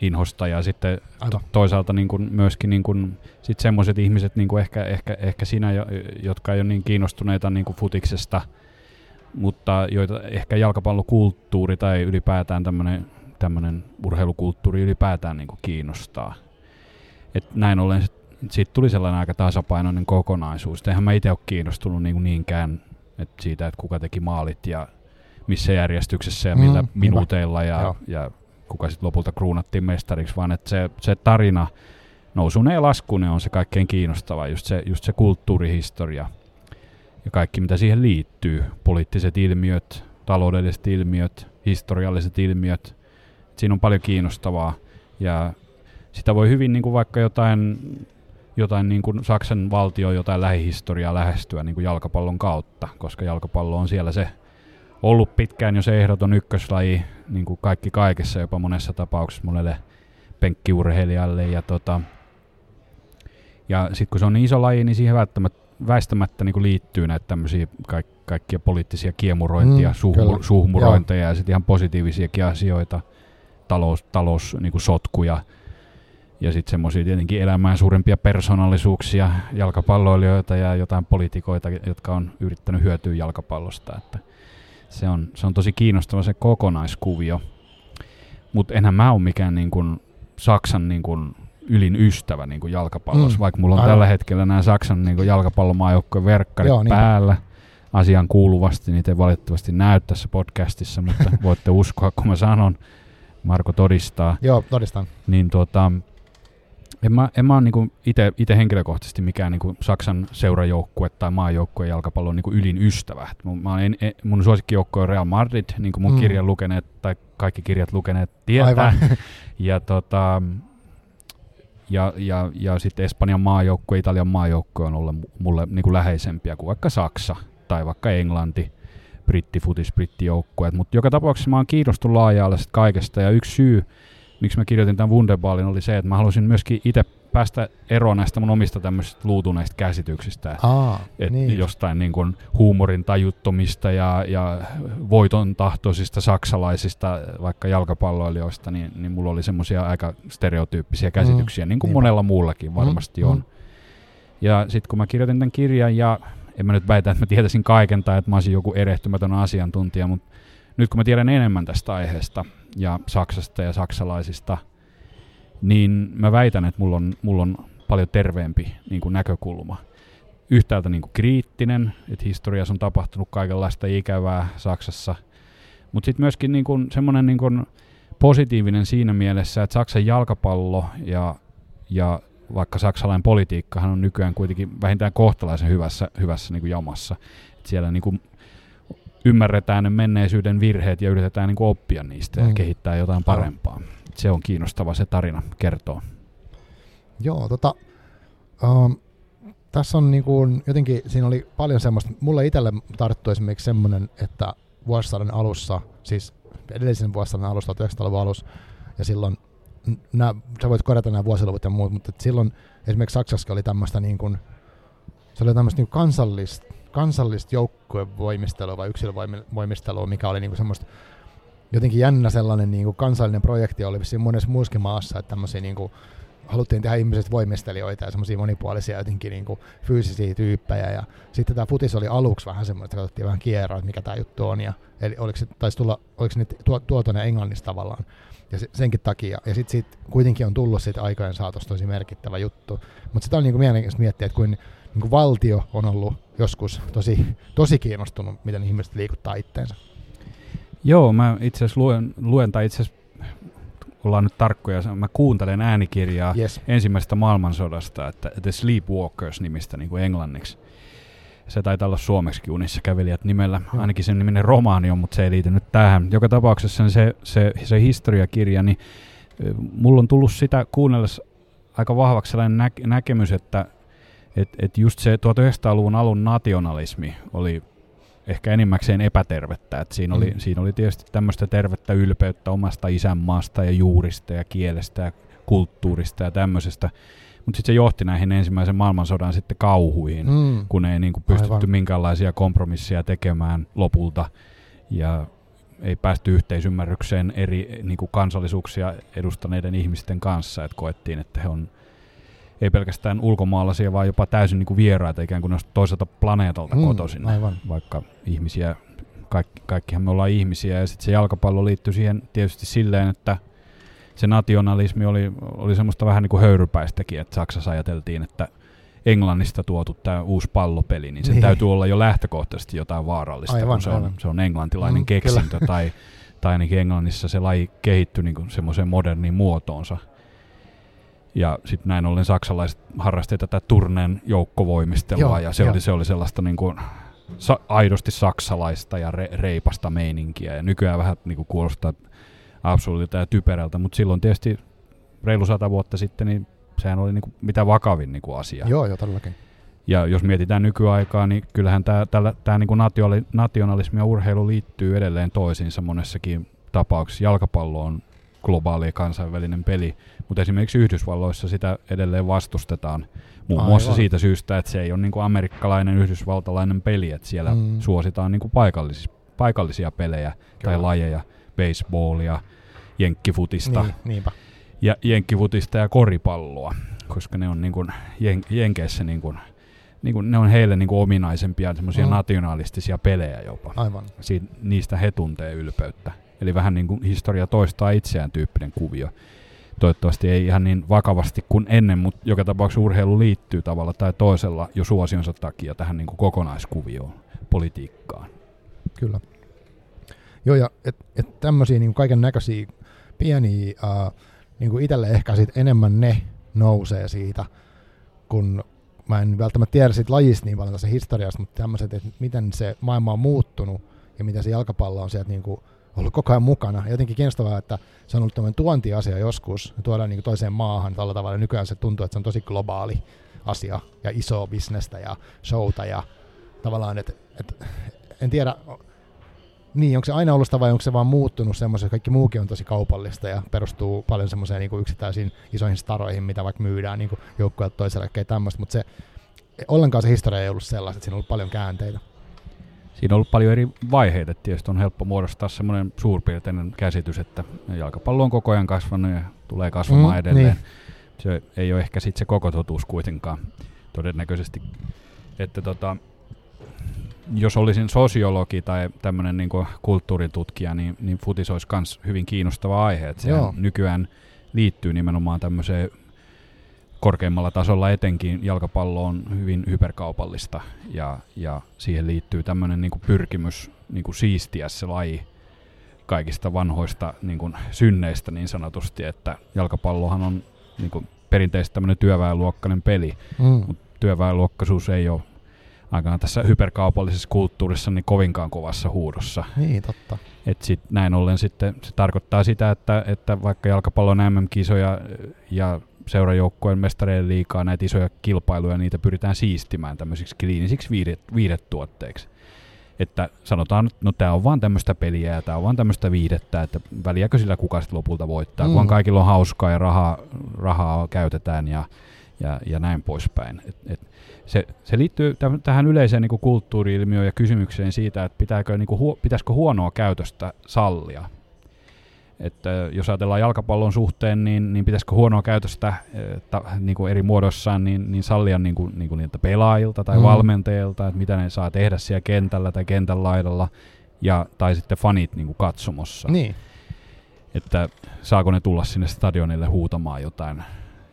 inhosta ja sitten Aivan. toisaalta niin kuin myöskin niin kuin sit semmoiset ihmiset, niin kuin ehkä, ehkä, ehkä sinä, jo- jotka ei ole niin kiinnostuneita niin kuin futiksesta, mutta joita ehkä jalkapallokulttuuri tai ylipäätään tämmöinen tämmöinen urheilukulttuuri ylipäätään niin kuin kiinnostaa. Et näin ollen sit, siitä tuli sellainen aika tasapainoinen kokonaisuus. Et Eihän mä itse ole kiinnostunut niin kuin niinkään et siitä, että kuka teki maalit ja missä järjestyksessä ja Mm, millä hyvä. minuuteilla ja, Joo. ja kuka sitten lopulta kruunattiin mestariksi, vaan että se, se tarina nousun ja laskuun on se kaikkein kiinnostava, just se, just se kulttuurihistoria ja kaikki mitä siihen liittyy, poliittiset ilmiöt, taloudelliset ilmiöt, historialliset ilmiöt, siinä on paljon kiinnostavaa. Ja sitä voi hyvin niin kuin vaikka jotain, jotain niin kuin Saksan valtio jotain lähihistoriaa lähestyä niin kuin jalkapallon kautta, koska jalkapallo on siellä se ollut pitkään jo se ehdoton ykköslaji, niin kuin kaikki kaikessa, jopa monessa tapauksessa monelle penkkiurheilijalle. Ja, tota, ja sitten kun se on niin iso laji, niin siihen välttämättä, väistämättä niin kuin liittyy näitä tämmöisiä kaik, kaikkia poliittisia kiemurointia, Mm, suhmu, suhmurointeja ja sitten ihan positiivisiakin asioita, talous, talous niin kuin sotkuja ja sitten semmoisia tietenkin elämään suurempia persoonallisuuksia, jalkapalloilijoita ja jotain poliitikoita, jotka on yrittänyt hyötyä jalkapallosta. Että se, on, se on tosi kiinnostava se kokonaiskuvio. Mutta enhän mä ole mikään niin kuin Saksan niin kuin ylin ystävä niin kuin jalkapallossa, Mm, vaikka mulla on aivan. tällä hetkellä nämä Saksan niin jalkapallomaajoukkojen verkkarit Joo, niinpä. päällä asian kuuluvasti, niitä ei valitettavasti näy tässä podcastissa, mutta voitte uskoa, kun mä sanon, Marko todistaa Joo, todistan. niin tuota, en mä, en mä ole niinku itse henkilökohtaisesti mikään niinku Saksan seurajoukkue tai maajoukkueen jalkapallon niinku ylin ystävä. Et Mun, mä oon en, en, mun suosikkijoukkue on Real Madrid, niin kuin mun mm. kirjan lukeneet tai kaikki kirjat lukeneet tietää. Aivan. Ja tota, ja, ja, ja sitten Espanjan maajoukkue, Italian maajoukkue on ollut mulle niin kuin läheisempiä kuin vaikka Saksa tai vaikka Englanti, brittifutis, brittijoukkueet. Mutta joka tapauksessa mä oon kiinnostunut laaja kaikesta ja yksi syy, miksi mä kirjoitin tämän Wunderballin, oli se, että mä halusin myöskin itse päästä eroon näistä mun omista tämmöisistä luutuneista käsityksistä. Aa, et niin. Jostain niin kuin huumorin tajuttomista ja, ja voiton tahtoisista saksalaisista, vaikka jalkapalloilijoista, niin, niin mulla oli semmoisia aika stereotyyppisiä käsityksiä, mm, niin kuin niinpä. monella muullakin varmasti mm, on. Mm. Ja sitten kun mä kirjoitin tämän kirjan, ja en mä nyt väitä, että mä tietäisin kaiken tai että mä olisin joku erehtymätön asiantuntija, mutta nyt kun mä tiedän enemmän tästä aiheesta ja Saksasta ja saksalaisista – niin mä väitän, että mulla on, mulla on paljon terveempi niin kuin näkökulma. Yhtäältä niin kuin kriittinen, että historiassa on tapahtunut kaikenlaista ikävää Saksassa, mutta sitten myöskin niin kuin semmoinen niin kuin positiivinen siinä mielessä, että Saksan jalkapallo ja, ja vaikka saksalainen politiikkahan on nykyään kuitenkin vähintään kohtalaisen hyvässä, hyvässä niin kuin jamassa. Et siellä niin kuin ymmärretään ne menneisyyden virheet ja yritetään niin kuin oppia niistä ja mm. kehittää jotain parempaa se on kiinnostava se tarina kertoo. Joo, tota, um, tässä on niinku, jotenkin, siinä oli paljon semmoista, mulle itselle tarttui esimerkiksi semmoinen, että vuosisadan alussa, siis edellisen vuosisadan alussa, 1900-luvun alussa, ja silloin, nää, sä voit korjata nämä vuosiluvut ja muut, mutta silloin esimerkiksi Saksassa oli tämmöistä niin kuin, se oli tämmöistä niin kansallista, kansallista joukkuevoimistelua vai yksilövoimistelua, mikä oli niin kuin semmoista jotenkin jännä sellainen niin kuin kansallinen projekti oli vissiin monessa muussakin maassa, että tämmöisiä niin kuin, haluttiin tehdä ihmiset voimistelijoita ja semmoisia monipuolisia jotenkin niin kuin fyysisiä tyyppejä. Ja sitten tämä futis oli aluksi vähän semmoinen, että katsottiin vähän kierroa, että mikä tämä juttu on. Ja, eli oliko se, taisi tulla, oliko se nyt tuo, Englannista tavallaan. Ja se, senkin takia. Ja sitten siitä kuitenkin on tullut siitä aikojen saatossa tosi merkittävä juttu. Mutta sitä on niin kuin mielenkiintoista miettiä, että kuin, niin kuin valtio on ollut joskus tosi, tosi kiinnostunut, miten ihmiset liikuttaa itteensä. Joo, mä itse asiassa luen, luen tai itse asiassa ollaan nyt tarkkoja, mä kuuntelen äänikirjaa yes. ensimmäisestä maailmansodasta, että The Sleepwalkers-nimistä niin kuin englanniksi. Se taitaa olla suomeksi unissa kävelijät nimellä. Hmm. Ainakin sen niminen romaani on, mutta se ei liity nyt tähän. Joka tapauksessa se, se, se historiakirja, niin mulla on tullut sitä kuunnellessa aika vahvaksi sellainen nä- näkemys, että et, et just se 1900-luvun alun nationalismi oli ehkä enimmäkseen epätervettä. Et siinä, oli, mm. siinä oli tietysti tämmöistä tervettä ylpeyttä omasta isänmaasta ja juurista ja kielestä ja kulttuurista ja tämmöisestä. Mutta sitten se johti näihin ensimmäisen maailmansodan sitten kauhuihin, mm. kun ei niinku pystytty Aivan. minkäänlaisia kompromisseja tekemään lopulta. Ja ei päästy yhteisymmärrykseen eri niinku kansallisuuksia edustaneiden ihmisten kanssa, että koettiin, että he on ei pelkästään ulkomaalaisia, vaan jopa täysin niin kuin vieraita, ikään kuin toiselta planeetalta mm, kotoisin. Aivan. Vaikka ihmisiä, kaikki, kaikkihan me ollaan ihmisiä, ja sitten se jalkapallo liittyy siihen tietysti silleen, että se nationalismi oli, oli semmoista vähän niin kuin höyrypäistäkin, että Saksassa ajateltiin, että Englannista tuotu tämä uusi pallopeli, niin se niin. täytyy olla jo lähtökohtaisesti jotain vaarallista, aivan, kun se on, se on englantilainen mm, keksintö, tai, tai ainakin Englannissa se laji kehittyi niin semmoiseen moderniin muotoonsa. Ja sitten näin ollen saksalaiset harrastivat tätä turneen joukkovoimistelua Joo, ja se, jo. oli, se oli sellaista niin kuin sa- aidosti saksalaista ja re- reipasta meininkiä. Ja nykyään vähän niin kuin kuulostaa absoluutilta ja typerältä, mutta silloin tietysti reilu sata vuotta sitten, niin sehän oli niin kuin mitä vakavin niin kuin asia. Joo, joo, todellakin. Ja jos mietitään nykyaikaa, niin kyllähän tämä niin kuin nationalismi ja urheilu liittyy edelleen toisiinsa monessakin tapauksessa. Jalkapallo on globaali kansainvälinen peli, mutta esimerkiksi Yhdysvalloissa sitä edelleen vastustetaan muun Aivan. muassa siitä syystä, että se ei ole niin kuin amerikkalainen yhdysvaltalainen peli, että siellä mm. suositaan niin kuin paikallis, paikallisia pelejä Kyllä. tai lajeja, baseballia, jenkkifutista, niin, niinpä. ja jenkkifutista ja koripalloa, koska ne on niin kuin jen, Jenkeissä niin kuin, niin kuin, ne on heille niin kuin ominaisempia semmoisia mm. nationalistisia pelejä jopa. Aivan. Siin, niistä he tuntee ylpeyttä. Eli vähän niin kuin historia toistaa itseään tyyppinen kuvio. Toivottavasti ei ihan niin vakavasti kuin ennen, mutta joka tapauksessa urheilu liittyy tavalla tai toisella jo suosionsa takia tähän niin kuin kokonaiskuvioon, politiikkaan. Kyllä. Joo, ja et, et tämmöisiä niin kaiken näköisiä pieniä, uh, niin kuin itselle ehkä sit enemmän ne nousee siitä, kun mä en välttämättä tiedä siitä lajista niin paljon tässä historiasta, mutta tämmöiset, että miten se maailma on muuttunut ja miten se jalkapallo on sieltä niin kuin ollut koko ajan mukana. Ja jotenkin kiinnostavaa, että se on ollut tämmöinen tuontiasia joskus, tuodaan niin toiseen maahan tällä tavalla. Nykyään se tuntuu, että se on tosi globaali asia ja iso bisnestä ja showta ja tavallaan, että, että en tiedä, niin, onko se aina ollut sitä vai onko se vaan muuttunut semmoisen, kaikki muukin on tosi kaupallista ja perustuu paljon semmoiseen niin yksittäisiin isoihin staroihin, mitä vaikka myydään niin joukkueet toiselle ja tämmöistä, mutta se, ollenkaan se historia ei ollut sellaista, että siinä on ollut paljon käänteitä. Siinä on ollut paljon eri vaiheita, tietysti on helppo muodostaa semmoinen suurpiirteinen käsitys, että jalkapallo on koko ajan kasvanut ja tulee kasvamaan mm, edelleen. Niin. Se ei ole ehkä sitten se koko totuus kuitenkaan todennäköisesti. Että tota, jos olisin sosiologi tai tämmöinen niin kulttuuritutkija, niin, niin futis olisi myös hyvin kiinnostava aihe. Että se nykyään liittyy nimenomaan tämmöiseen korkeimmalla tasolla etenkin jalkapallo on hyvin hyperkaupallista ja, ja siihen liittyy tämmöinen niin pyrkimys niin kuin siistiä se laji kaikista vanhoista niin kuin synneistä niin sanotusti, että jalkapallohan on niin kuin perinteisesti tämmöinen työväenluokkainen peli, mm. mutta työväenluokkaisuus ei ole aikaan tässä hyperkaupallisessa kulttuurissa niin kovinkaan kovassa huudossa. Niin, totta. Et sit, näin ollen sitten se tarkoittaa sitä, että, että vaikka jalkapallon MM-kisoja ja seurajoukkojen mestareiden liikaa näitä isoja kilpailuja, niitä pyritään siistimään tämmöisiksi kliinisiksi viidet, viidetuotteiksi. Että sanotaan, että no tämä on vaan tämmöistä peliä ja tämä on vaan tämmöistä viidettä, että väliäkö sillä kuka sitten lopulta voittaa, mm. kun kaikilla on hauskaa ja rahaa, rahaa käytetään ja, ja, ja näin poispäin. Et, et se, se liittyy täh- tähän yleiseen niin kulttuuri-ilmiöön ja kysymykseen siitä, että pitääkö, niin kuin, hu- pitäisikö huonoa käytöstä sallia. Että jos ajatellaan jalkapallon suhteen, niin, niin pitäisikö huonoa käytöstä että, niin kuin eri muodossaan niin, niin sallia niin kuin, niin kuin niiltä pelaajilta tai mm. valmentajilta, että mitä ne saa tehdä siellä kentällä tai kentän laidalla, ja, tai sitten fanit niin kuin katsomossa. Niin. Että saako ne tulla sinne stadionille huutamaan jotain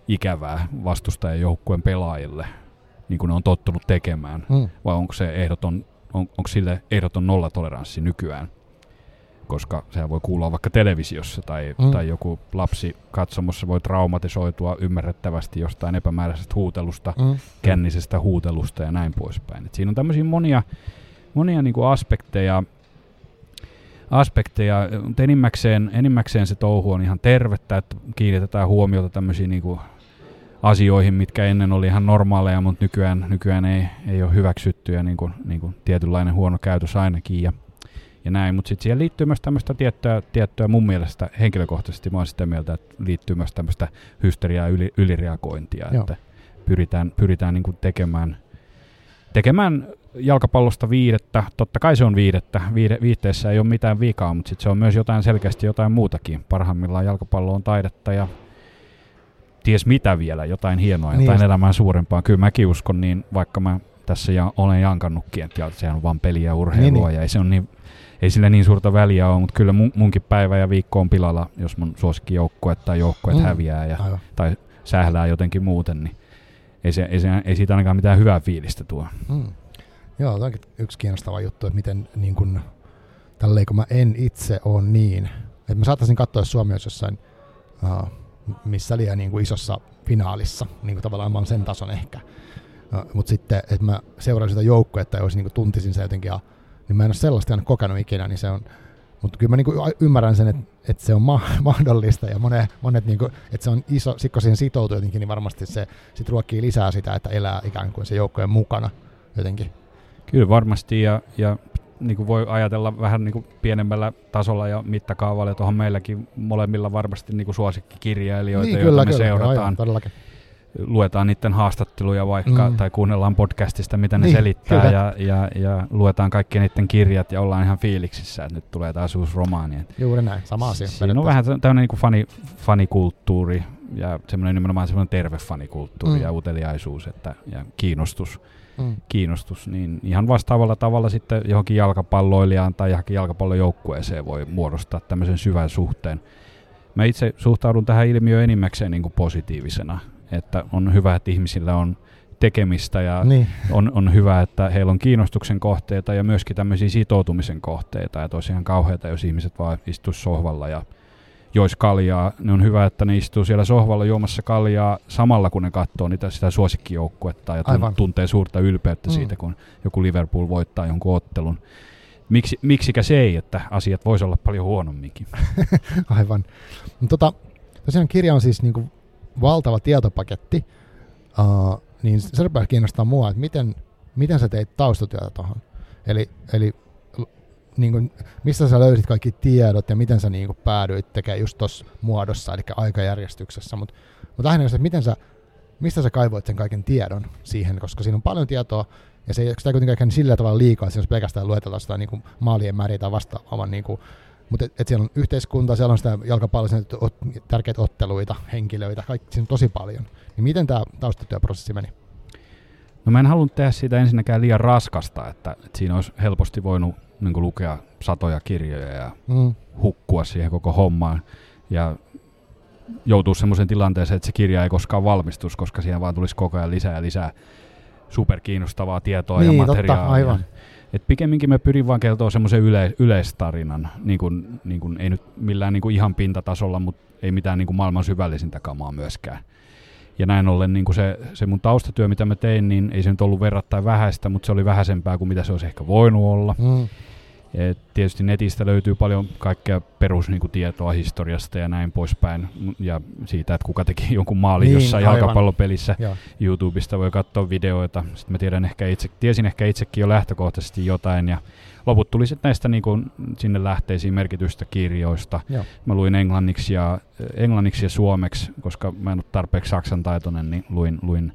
ikävää vastustajan joukkueen pelaajille, niin kuin ne on tottunut tekemään, mm. vai onko se ehdoton, on, onko sille ehdoton nollatoleranssi nykyään? Koska sehän voi kuulla vaikka televisiossa tai, mm. tai joku lapsi katsomossa voi traumatisoitua ymmärrettävästi jostain epämääräisestä huutelusta, mm. kännisestä huutelusta ja näin poispäin. Et siinä on tämmöisiä monia, monia niinku aspekteja, aspekteja, mutta enimmäkseen, enimmäkseen se touhu on ihan tervettä, että kiinnitetään huomiota tämmöisiin niinku asioihin, mitkä ennen oli ihan normaaleja, mutta nykyään, nykyään ei, ei ole hyväksyttyä niin kuin, niin kuin tietynlainen huono käytös ainakin. Ja, ja näin, mutta sitten siihen liittyy myös tämmöistä tiettyä, tiettyä mun mielestä henkilökohtaisesti, mä oon sitä mieltä, että liittyy myös tämmöistä hysteriaa yli, ylireagointia, Joo. että pyritään, pyritään niin tekemään, tekemään jalkapallosta viidettä, totta kai se on viidettä, Viide, viitteessä ei ole mitään vikaa, mutta sitten se on myös jotain selkeästi jotain muutakin. Parhaimmillaan jalkapallo on taidetta ja ties mitä vielä, jotain hienoa, niin jotain just. elämään suurempaa. Kyllä mäkin uskon niin, vaikka mä tässä ja olen jankannutkin, että sehän on vaan peliä ja urheilua niin, niin. ja ei se on niin ei sillä niin suurta väliä ole, mutta kyllä mun, munkin päivä ja viikko on pilalla, jos mun joukkue tai joukkueet mm. häviää ja, tai sählää jotenkin muuten, niin ei, se, ei, se, ei siitä ainakaan mitään hyvää fiilistä tuo. Mm. Joo, tämä on yksi kiinnostava juttu, että miten niin kun, tälleen kun mä en itse ole niin, että mä saattaisin katsoa, jos Suomi olisi jossain uh, missä liian niin kuin isossa finaalissa, niin kuin tavallaan mä olen sen tason ehkä. Uh, mutta sitten, että mä seuraan sitä joukkuetta ja olisin, niin kuin tuntisin se jotenkin ja niin mä en ole sellaista aina kokenut ikinä, niin se on, mutta kyllä mä niinku ymmärrän sen, että, että se on ma- mahdollista ja monet, monet niinku, että se on iso, sit kun siihen sitoutuu jotenkin, niin varmasti se sit ruokkii lisää sitä, että elää ikään kuin se joukkojen mukana jotenkin. Kyllä varmasti ja, ja niin kuin voi ajatella vähän niin kuin pienemmällä tasolla ja mittakaavalla, että tuohon meilläkin molemmilla varmasti niin kuin suosikkikirjailijoita, niin, joita me kyllä, seurataan. Aivan, luetaan niiden haastatteluja vaikka, mm. tai kuunnellaan podcastista, mitä ne niin, selittää, ja, ja, ja luetaan kaikki niiden kirjat, ja ollaan ihan fiiliksissä, että nyt tulee taas uusi romaani. Juuri näin, sama asia. Siinä on vähän tämmöinen niin kuin fani, fanikulttuuri, ja semmoinen nimenomaan semmoinen terve fanikulttuuri, mm. ja uteliaisuus, että, ja kiinnostus. Mm. kiinnostus, niin ihan vastaavalla tavalla sitten johonkin jalkapalloilijaan tai johonkin jalkapallojoukkueeseen voi muodostaa tämmöisen syvän suhteen. Mä itse suhtaudun tähän ilmiöön enimmäkseen niin kuin positiivisena että on hyvä, että ihmisillä on tekemistä ja niin. on, on hyvä, että heillä on kiinnostuksen kohteita ja myöskin tämmöisiä sitoutumisen kohteita. Ja tosiaan kauheita, jos ihmiset vaan istuisi sohvalla ja jois kaljaa, niin on hyvä, että ne istuu siellä sohvalla juomassa kaljaa samalla, kun ne katsoo niitä, sitä suosikkijoukkuetta ja Aivan. tuntee suurta ylpeyttä mm. siitä, kun joku Liverpool voittaa jonkun ottelun. miksi, miksikä se ei, että asiat voisi olla paljon huonomminkin. Aivan. Tota, tosiaan kirja on siis niinku valtava tietopaketti, uh, niin se rupeaa kiinnostaa mua, että miten, miten sä teit taustatyötä tuohon. Eli, eli niin kuin, mistä sä löysit kaikki tiedot ja miten sä niin kuin, päädyit tekemään just tuossa muodossa, eli aikajärjestyksessä. Mutta mut lähinnä että miten sä, mistä sä kaivoit sen kaiken tiedon siihen, koska siinä on paljon tietoa, ja se ei sitä kuitenkaan sillä tavalla liikaa, jos pelkästään luetellaan sitä niin kuin maalien määriä tai vastaavan, niin kuin, mutta et, et siellä on yhteiskunta, siellä on sitä jalkapallossa ot, tärkeitä otteluita, henkilöitä, kaikki siinä on tosi paljon. Niin miten tämä taustatyöprosessi meni? No mä en halunnut tehdä siitä ensinnäkään liian raskasta, että, että siinä olisi helposti voinut niin lukea satoja kirjoja ja mm. hukkua siihen koko hommaan. Ja joutuu semmoisen tilanteeseen, että se kirja ei koskaan valmistus, koska siihen vaan tulisi koko ajan lisää ja lisää superkiinnostavaa tietoa niin, ja materiaalia. Totta, aivan. Et pikemminkin mä pyrin vaan kertoa semmoisen yle, yleistarinan, niin kuin, niin kuin, ei nyt millään niin kuin ihan pintatasolla, mutta ei mitään niin kuin maailman syvällisintä kamaa myöskään. Ja näin ollen niin kuin se, se mun taustatyö, mitä mä tein, niin ei se nyt ollut verrattain vähäistä, mutta se oli vähäisempää kuin mitä se olisi ehkä voinut olla. Mm. Et tietysti netistä löytyy paljon kaikkea perustietoa niin historiasta ja näin poispäin. Ja siitä, että kuka teki jonkun maalin niin, jossain aivan. jalkapallopelissä. Ja. YouTubesta voi katsoa videoita. Sitten mä tiedän ehkä itse, tiesin ehkä itsekin jo lähtökohtaisesti jotain. Ja loput tuli sitten näistä niin kuin sinne lähteisiin merkitystä kirjoista. Ja. Mä luin englanniksi ja, englanniksi ja suomeksi, koska mä en ole tarpeeksi saksan taitoinen, niin luin, luin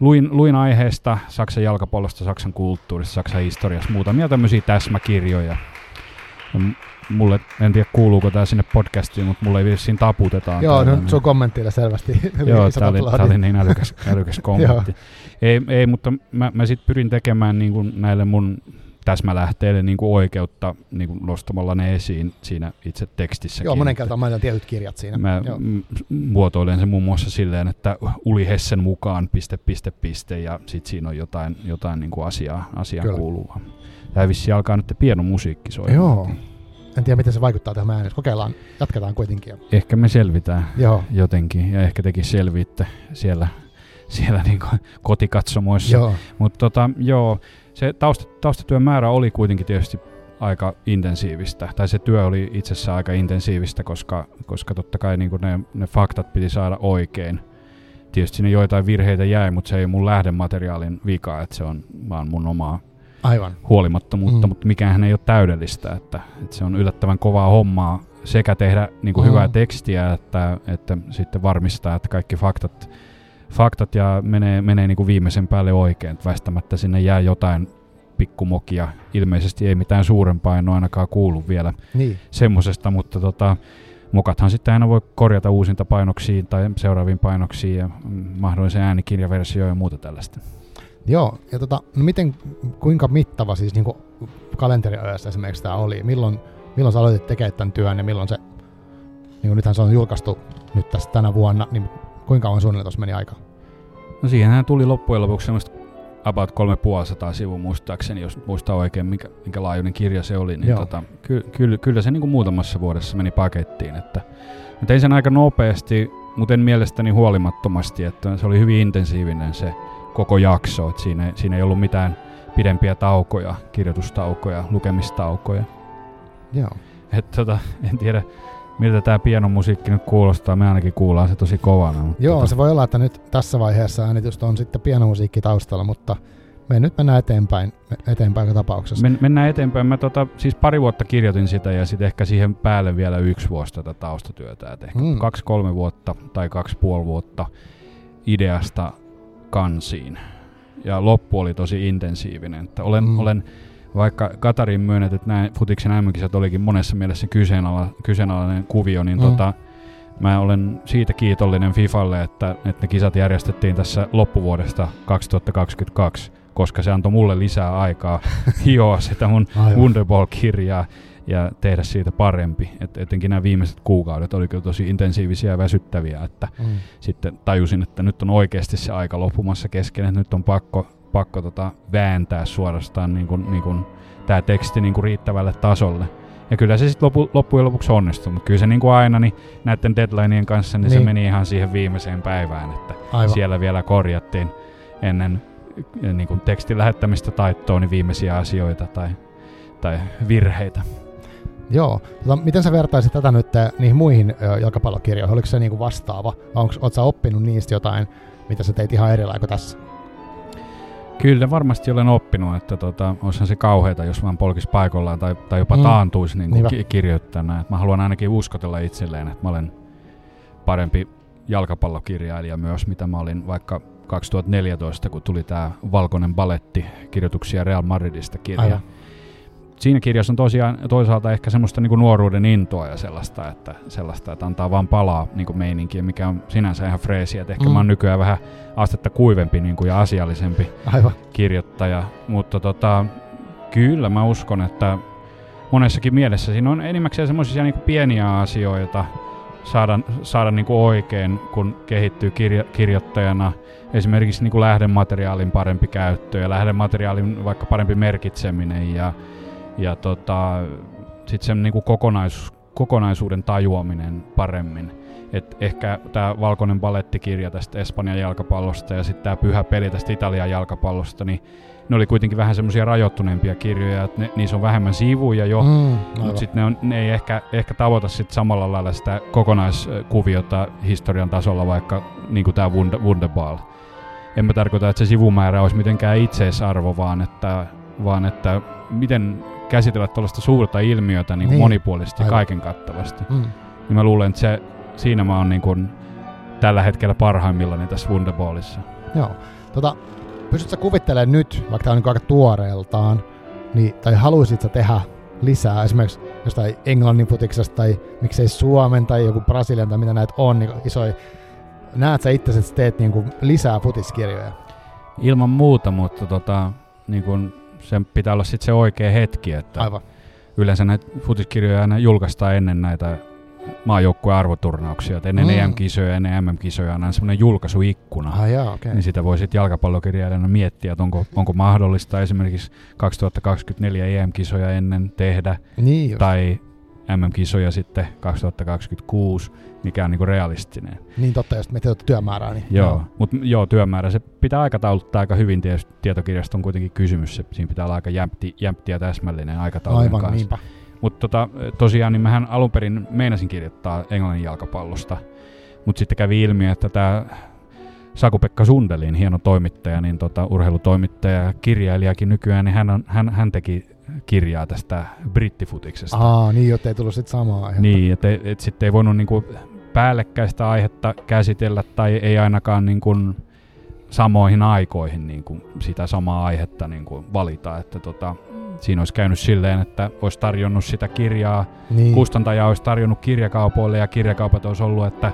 luin, luin aiheesta Saksan jalkapallosta, Saksan kulttuurista, Saksan historiasta, muutamia tämmöisiä täsmäkirjoja. Ja mulle, en tiedä kuuluuko tämä sinne podcastiin, mutta mulle ei vissiin taputetaan. Joo, no, sun kommenttilla selvästi. Joo, tämä oli, tää oli niin älykäs, älykäs kommentti. ei, ei, mutta mä, mä sitten pyrin tekemään niin kuin näille mun täsmälähteille niin kuin oikeutta niin kuin nostamalla ne esiin siinä itse tekstissäkin. Joo, monen kertaan mainitaan tietyt kirjat siinä. Mä muotoilen sen muun muassa silleen, että Uli Hessen mukaan piste, piste, piste, ja sitten siinä on jotain, jotain niin kuin asiaa, asiaan kuuluvaa. Tämä vissi alkaa nyt pieno musiikki soimaan. Joo. En tiedä, miten se vaikuttaa tähän ääneen. Kokeillaan, jatketaan kuitenkin. Ehkä me selvitään Joo. jotenkin, ja ehkä tekin selviitte siellä, siellä niin kotikatsomoissa. Joo. Mutta tota, joo, se tausta, taustatyön määrä oli kuitenkin tietysti aika intensiivistä, tai se työ oli itsessään aika intensiivistä, koska, koska totta kai niin ne, ne faktat piti saada oikein. Tietysti sinne joitain virheitä jäi, mutta se ei mun lähdemateriaalin vika, että se on vaan mun omaa Aivan. huolimattomuutta, mm. mutta mikään ei ole täydellistä, että, että se on yllättävän kovaa hommaa sekä tehdä niin kuin mm. hyvää tekstiä, että, että sitten varmistaa, että kaikki faktat faktat ja menee, menee niin kuin viimeisen päälle oikein. Että väistämättä sinne jää jotain pikkumokia. Ilmeisesti ei mitään suurempaa, en ole ainakaan kuullut vielä niin. semmosesta, mutta tota, mokathan sitten aina voi korjata uusinta painoksiin tai seuraaviin painoksiin ja mahdollisen äänikirjaversioon ja muuta tällaista. Joo, ja tota, no miten, kuinka mittava siis niin kalenteriajassa esimerkiksi tämä oli? Milloin, milloin sä aloitit tekemään tämän työn ja milloin se, niin kuin nythän se on julkaistu nyt tässä tänä vuonna, niin Kuinka kauan suunnilleen tuossa meni aika? No siihenhän tuli loppujen lopuksi semmoista about 350 sivua muistaakseni, jos muistaa oikein, minkä, minkä laajuinen kirja se oli. Niin tota, ky, ky, kyllä se niin kuin muutamassa vuodessa meni pakettiin. Että, mä tein sen aika nopeasti, mutta en mielestäni huolimattomasti, että se oli hyvin intensiivinen se koko jakso. Että siinä, siinä ei ollut mitään pidempiä taukoja, kirjoitustaukoja, lukemistaukoja. Joo. Et, tota, en tiedä, miltä tämä pianomusiikki nyt kuulostaa. Me ainakin kuullaan se tosi kovana. Mutta Joo, tota... se voi olla, että nyt tässä vaiheessa äänitystä on sitten pianomusiikki taustalla, mutta me nyt mennään eteenpäin, eteenpäin tapauksessa. Men, mennään eteenpäin. Mä tota, siis pari vuotta kirjoitin sitä ja sitten ehkä siihen päälle vielä yksi vuosi tätä taustatyötä. Et ehkä mm. kaksi-kolme vuotta tai kaksi puoli vuotta ideasta kansiin. Ja loppu oli tosi intensiivinen. Että olen, mm. olen vaikka Katarin myönnetyt näin futiksen mm olikin monessa mielessä kyseenala, kyseenalainen kuvio, niin mm. tota, mä olen siitä kiitollinen FIFalle, että, että ne kisat järjestettiin tässä loppuvuodesta 2022, koska se antoi mulle lisää aikaa hioa sitä mun Wonderball-kirjaa ja tehdä siitä parempi. Et etenkin nämä viimeiset kuukaudet oli kyllä tosi intensiivisiä ja väsyttäviä, että mm. sitten tajusin, että nyt on oikeasti se aika loppumassa kesken, että nyt on pakko pakko tota vääntää suorastaan niin kuin, niin kuin tämä teksti niin kuin riittävälle tasolle. Ja kyllä se sitten lopu, loppujen lopuksi onnistui, mutta kyllä se niin kuin aina niin näiden deadlineien kanssa niin, niin. se meni ihan siihen viimeiseen päivään, että Aivan. siellä vielä korjattiin ennen niin kuin tekstin lähettämistä taittoon niin viimeisiä asioita tai, tai virheitä. Joo. Tota, miten sä vertaisit tätä nyt niihin muihin ö, jalkapallokirjoihin? Oliko se niinku vastaava? Vai onko, oot sä oppinut niistä jotain, mitä sä teit ihan eri lailla kuin tässä? Kyllä varmasti olen oppinut, että tota, olisihan se kauheita, jos vaan polkis paikallaan tai, tai jopa mm. taantuisi niin kuin ki- kirjoittajana. Et mä haluan ainakin uskotella itselleen, että mä olen parempi jalkapallokirjailija myös, mitä mä olin vaikka 2014, kun tuli tämä Valkoinen baletti, kirjoituksia Real Madridista kirja. Aivan siinä kirjassa on tosiaan toisaalta ehkä semmoista niin kuin nuoruuden intoa ja sellaista, että, sellaista, että antaa vaan palaa niin kuin meininkiä, mikä on sinänsä ihan freesiä. Että ehkä mm. mä oon nykyään vähän astetta kuivempi niin kuin ja asiallisempi Aivan. kirjoittaja, mutta tota, kyllä mä uskon, että monessakin mielessä siinä on enimmäkseen semmoisia niin pieniä asioita saada, saada niin kuin oikein, kun kehittyy kirjo, kirjoittajana. Esimerkiksi niin kuin lähdemateriaalin parempi käyttö ja lähdemateriaalin vaikka parempi merkitseminen ja ja tota, sitten sen niinku kokonais, kokonaisuuden tajuaminen paremmin. Et ehkä tämä Valkoinen balettikirja tästä Espanjan jalkapallosta ja sitten tämä Pyhä peli tästä Italian jalkapallosta, niin ne oli kuitenkin vähän semmoisia rajoittuneempia kirjoja, että ne, niissä on vähemmän sivuja jo, mm, mutta sitten ne, on, ne ei ehkä, ehkä tavoita sit samalla lailla sitä kokonaiskuviota historian tasolla, vaikka niin tämä Wunderball. En mä tarkoita, että se sivumäärä olisi mitenkään itseisarvo, vaan että, vaan että miten käsitellä tuollaista suurta ilmiötä niin niin. monipuolisesti ja kaiken kattavasti. Mm. Niin mä luulen, että se, siinä mä oon niin kuin tällä hetkellä parhaimmillani tässä Wunderballissa. Joo. Tota, pystytkö kuvittelemaan nyt, vaikka tämä on niin aika tuoreeltaan, niin, tai haluaisit sä tehdä lisää esimerkiksi jostain Englannin futiksesta tai miksei Suomen tai joku Brasilian tai mitä näitä on, niin isoja. Näet sä itse, että teet niin kuin lisää futiskirjoja? Ilman muuta, mutta tota, niin kuin sen pitää olla sitten se oikea hetki, että Aivan. yleensä näitä futiskirjoja aina julkaistaan ennen näitä maajoukkueen arvoturnauksia, että ennen mm. EM-kisoja, ennen MM-kisoja on semmoinen julkaisuikkuna, ah, jaa, okay. niin sitä voi sitten jalkapallokirjailijana miettiä, että onko, onko mahdollista esimerkiksi 2024 EM-kisoja ennen tehdä, niin tai MM-kisoja sitten 2026, mikä on niinku realistinen. Niin totta, jos me työmäärää. Niin joo, joo. mutta joo, työmäärä, se pitää aikatauluttaa aika hyvin, tietysti tietokirjasta on kuitenkin kysymys, se, siinä pitää olla aika jämpti, jämpti ja täsmällinen aikataulu Aivan, kanssa. niinpä. Mutta tota, tosiaan, niin mähän alun perin meinasin kirjoittaa englannin jalkapallosta, mutta sitten kävi ilmi, että tämä Saku-Pekka Sundelin, hieno toimittaja, niin tota, urheilutoimittaja ja kirjailijakin nykyään, niin hän, on, hän, hän teki kirjaa tästä brittifutiksesta. Aa, niin, jotta ei tullut sitten samaa aihetta. Niin, että et, et sitten ei voinut niinku päällekkäistä aihetta käsitellä tai ei ainakaan niinku samoihin aikoihin niinku sitä samaa aihetta niinku valita. Että tota, siinä olisi käynyt silleen, että olisi tarjonnut sitä kirjaa, niin. kustantaja olisi tarjonnut kirjakaupoille ja kirjakaupat olisi ollut, että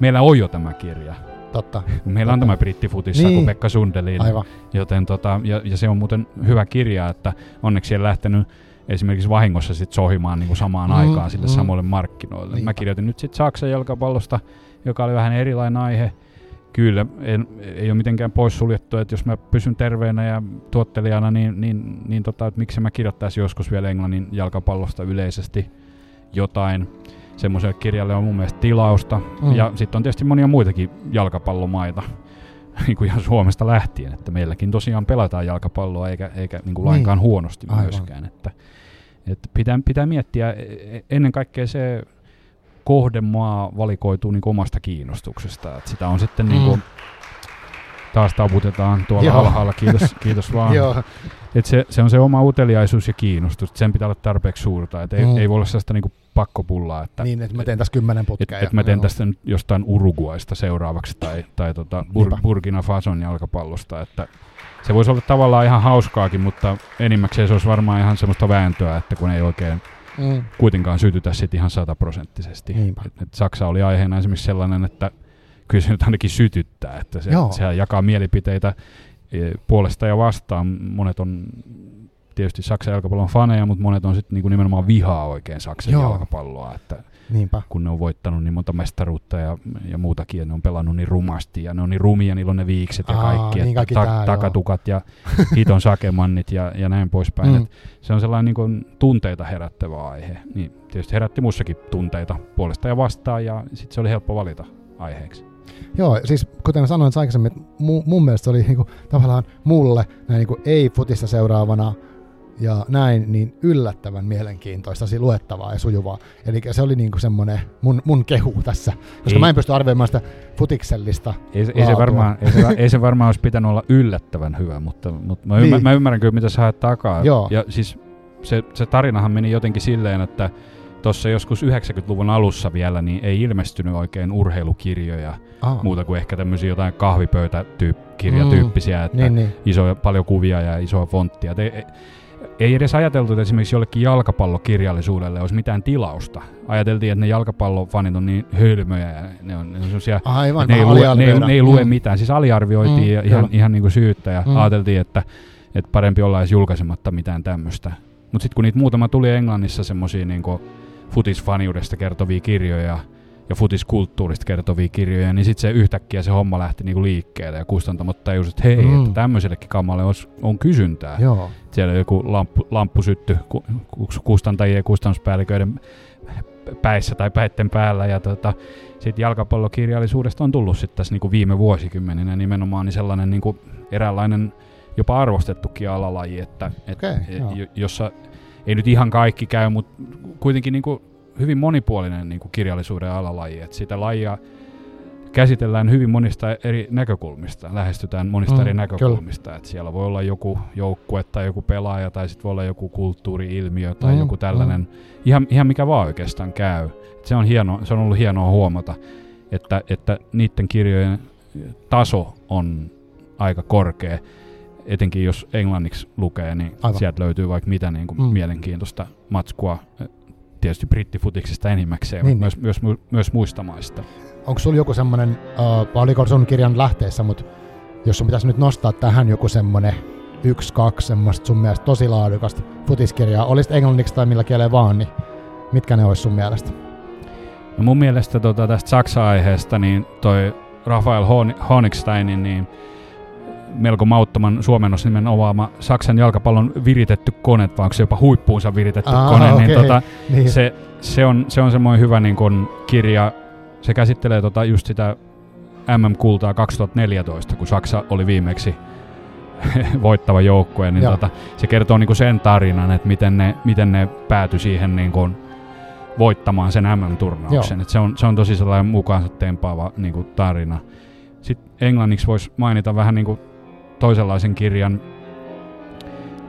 meillä on jo tämä kirja. Totta. Meillä on tämä brittifutissa niin. kuin Pekka Sundelin. Aivan. Joten tota, ja, ja, se on muuten hyvä kirja, että onneksi ei lähtenyt esimerkiksi vahingossa sit sohimaan niin kuin samaan mm, aikaan sille mm. samoille markkinoille. Niinpä. Mä kirjoitin nyt sitten Saksan jalkapallosta, joka oli vähän erilainen aihe. Kyllä, en, ei ole mitenkään poissuljettu, että jos mä pysyn terveenä ja tuottelijana, niin, niin, niin tota, että miksi mä kirjoittaisin joskus vielä Englannin jalkapallosta yleisesti jotain semmoiselle kirjalle on mun mielestä tilausta. Mm. Ja sitten on tietysti monia muitakin jalkapallomaita, niin kuin ihan Suomesta lähtien, että meilläkin tosiaan pelataan jalkapalloa eikä, eikä niin kuin lainkaan niin. huonosti Aivan. myöskään. Että, että pitää, pitää miettiä e, e, ennen kaikkea se kohdemaa valikoituu niin omasta kiinnostuksesta. Että sitä on sitten niin mm. niin kuin, taas taputetaan tuolla Joo. alhaalla, kiitos, kiitos vaan. Joo. Et se, se on se oma uteliaisuus ja kiinnostus, sen pitää olla tarpeeksi suurta, että ei, mm. ei voi olla sellaista niinku pakkopullaa. Että, niin, että mä teen tässä kymmenen putkea. Että et mä teen tästä nyt jostain Uruguaista seuraavaksi tai, tai tota Bur- Burkina Fason jalkapallosta, että se voisi olla tavallaan ihan hauskaakin, mutta enimmäkseen se olisi varmaan ihan semmoista vääntöä, että kun ei oikein mm. kuitenkaan sytytä sit ihan sataprosenttisesti. Et, et Saksa oli aiheena esimerkiksi sellainen, että kyllä se nyt ainakin sytyttää, että se, se jakaa mielipiteitä e, puolesta ja vastaan. Monet on tietysti Saksan jalkapallon faneja, mutta monet on sitten niinku nimenomaan vihaa oikein Saksan Joo. jalkapalloa. Että Niinpä. kun ne on voittanut niin monta mestaruutta ja, ja muutakin, ja ne on pelannut niin rumasti, ja ne on niin rumia, niillä on ne viikset ja kaikki, niin kaikki ta- tää, takatukat joo. ja hiton sakemannit ja, ja näin poispäin. Mm. Et se on sellainen niin kuin tunteita herättävä aihe. Niin tietysti herätti muussakin tunteita puolesta ja vastaan, ja sitten se oli helppo valita aiheeksi. Joo, siis kuten sanoin aikaisemmin, mu, mun mielestä se oli niinku, tavallaan mulle näin niinku ei-futista seuraavana ja näin, niin yllättävän mielenkiintoista, tosi luettavaa ja sujuvaa. Eli se oli niinku semmoinen mun, mun kehu tässä, koska ei. mä en pysty arvioimaan sitä futiksellista ei, ei, se varmaan, ei, se, ei se varmaan olisi pitänyt olla yllättävän hyvä, mutta, mutta mä, niin. mä ymmärrän kyllä, mitä sä haet takaa. Joo. Ja siis se, se tarinahan meni jotenkin silleen, että tuossa joskus 90-luvun alussa vielä, niin ei ilmestynyt oikein urheilukirjoja, Aa. muuta kuin ehkä tämmöisiä jotain kahvipöytäkirjatyyppisiä, mm. että niin, niin. isoja, paljon kuvia ja isoa fonttia. Ei, ei edes ajateltu, että esimerkiksi jollekin jalkapallokirjallisuudelle olisi mitään tilausta. Ajateltiin, että ne jalkapallofanit on niin hölmöjä ja ne on, ne on sellaisia, Aivan, ne, ei lue, ne, ne ei lue mm. mitään. Siis aliarvioitiin mm, ihan, ihan niin kuin syyttä ja mm. ajateltiin, että, että parempi olla edes julkaisematta mitään tämmöistä. Mutta sitten kun niitä muutama tuli Englannissa semmoisia niin futisfaniudesta kertovia kirjoja ja futiskulttuurista kertovia kirjoja, niin sitten se yhtäkkiä se homma lähti niinku liikkeelle ja kustantamot tajusi, että hei, mm. että tämmöisellekin kammalle on, on kysyntää. Joo. Siellä joku lamppu, lamppu sytty ku, kustantajien ja kustannuspäälliköiden päissä tai päitten päällä. Ja tota, sitten jalkapallokirjallisuudesta on tullut sitten tässä niinku viime vuosikymmeninä nimenomaan niin sellainen niinku eräänlainen jopa arvostettukin alalaji, että, okay, et, jossa ei nyt ihan kaikki käy, mutta kuitenkin niin kuin hyvin monipuolinen niin kuin kirjallisuuden alalaji. Että sitä lajia käsitellään hyvin monista eri näkökulmista, lähestytään monista mm, eri näkökulmista. Että siellä voi olla joku joukkue tai joku pelaaja tai sitten voi olla joku kulttuuriilmiö tai mm, joku tällainen, mm. ihan, ihan mikä vaan oikeastaan käy. Et se, on hieno, se on ollut hienoa huomata, että, että niiden kirjojen taso on aika korkea etenkin jos englanniksi lukee, niin Aivan. sieltä löytyy vaikka mitä niin kuin mm. mielenkiintoista matskua, tietysti brittifutiksesta enimmäkseen, niin, mutta niin. Myös, myös, myös muista maista. Onko sulla joku semmoinen, uh, oliko sun kirjan lähteessä, mutta jos sun pitäisi nyt nostaa tähän joku semmoinen yksi, kaksi semmoista sun mielestä tosi laadukasta futiskirjaa, olisit englanniksi tai millä kielellä vaan, niin mitkä ne olisi sun mielestä? No mun mielestä tota, tästä Saksa-aiheesta, niin toi Rafael Honigsteinin, niin melko mauttoman suomennosnimen omaama Saksan jalkapallon viritetty kone, vai onko se jopa huippuunsa viritetty Aa, kone, okay. niin, tota, niin. Se, se, on, se on semmoinen hyvä niin kun, kirja. Se käsittelee tota, just sitä MM-kultaa 2014, kun Saksa oli viimeksi voittava joukkue, niin tota, se kertoo niin sen tarinan, että miten ne, miten ne päätyi siihen niin kun, voittamaan sen MM-turnauksen. se, on, se on tosi sellainen mukaansa tempaava niin kuin, tarina. Sitten englanniksi voisi mainita vähän niin kuin toisenlaisen kirjan,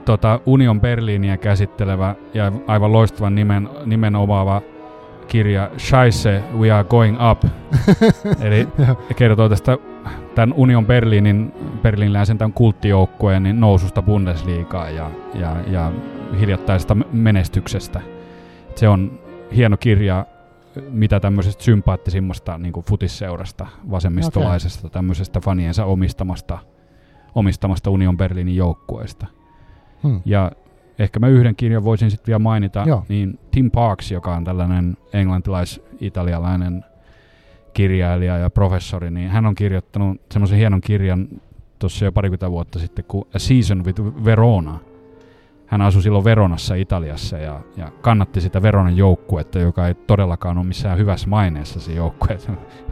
tota, Union Berliiniä käsittelevä ja aivan loistavan nimen, nimen omaava kirja Scheisse, We Are Going Up. Eli kertoo tästä tämän Union Berliinin, berliiniläisen tämän kulttijoukkueen niin noususta Bundesliigaan ja, ja, ja hiljattaisesta menestyksestä. Se on hieno kirja, mitä tämmöisestä sympaattisimmasta niin futisseurasta, vasemmistolaisesta, okay. tämmöisestä faniensa omistamasta omistamasta Union Berliinin joukkueesta. Hmm. Ja ehkä mä yhden kirjan voisin sitten vielä mainita, Joo. niin Tim Parks, joka on tällainen englantilais-italialainen kirjailija ja professori, niin hän on kirjoittanut semmoisen hienon kirjan tuossa jo parikymmentä vuotta sitten kuin A Season with Verona. Hän asui silloin Veronassa Italiassa ja, ja kannatti sitä Veronan joukkuetta, joka ei todellakaan ole missään hyvässä maineessa se joukkue.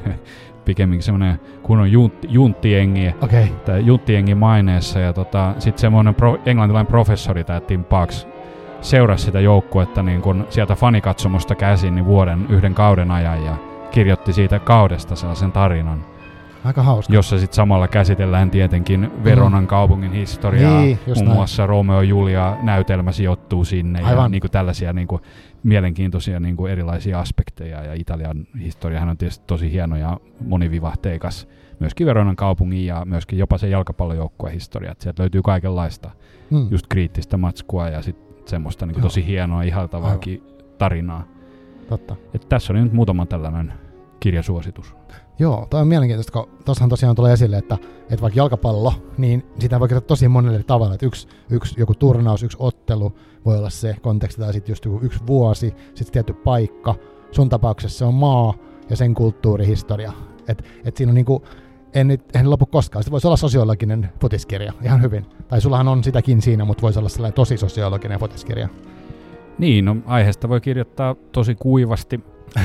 pikemminkin semmoinen kunnon juntti, junttiengi, okay. tai junttiengi maineessa. Ja tota, sitten semmoinen pro, englantilainen professori, tämä Tim Parks, seurasi sitä joukkuetta niin kun sieltä fanikatsomusta käsin niin vuoden yhden kauden ajan ja kirjoitti siitä kaudesta sellaisen tarinan. Aika hauska. Jossa sitten samalla käsitellään tietenkin Veronan mm. kaupungin historiaa. Niin, Muun näin. muassa Romeo Julia näytelmä sijoittuu sinne. Aivan. Ja niin kuin tällaisia niin kuin mielenkiintoisia niin kuin erilaisia aspekteja. Ja Italian historiahan on tietysti tosi hieno ja monivivahteikas. Myöskin Veronan kaupungin ja myöskin jopa se jalkapallojoukkueen historia. Sieltä löytyy kaikenlaista mm. just kriittistä matskua ja sitten semmoista niin kuin tosi hienoa, ihaltavaakin tarinaa. Totta. Et tässä oli nyt muutama tällainen kirjasuositus. Joo, toi on mielenkiintoista, kun tuossahan tosiaan tulee esille, että, että vaikka jalkapallo, niin sitä voi kertoa tosi monelle tavalla. Että yksi, yksi joku turnaus, yksi ottelu voi olla se konteksti, tai sitten just joku yksi vuosi, sitten tietty paikka. Sun tapauksessa se on maa ja sen kulttuurihistoria. Että et siinä on niinku, en, en lopu koskaan. Se voisi olla sosiologinen fotiskirja, ihan hyvin. Tai sullahan on sitäkin siinä, mutta voisi olla sellainen tosi sosiologinen fotiskirja. Niin, no aiheesta voi kirjoittaa tosi kuivasti,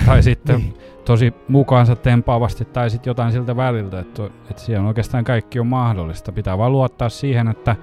tai sitten niin. tosi mukaansa tempaavasti tai sitten jotain siltä väliltä, että, että siellä oikeastaan kaikki on mahdollista. Pitää vaan luottaa siihen, että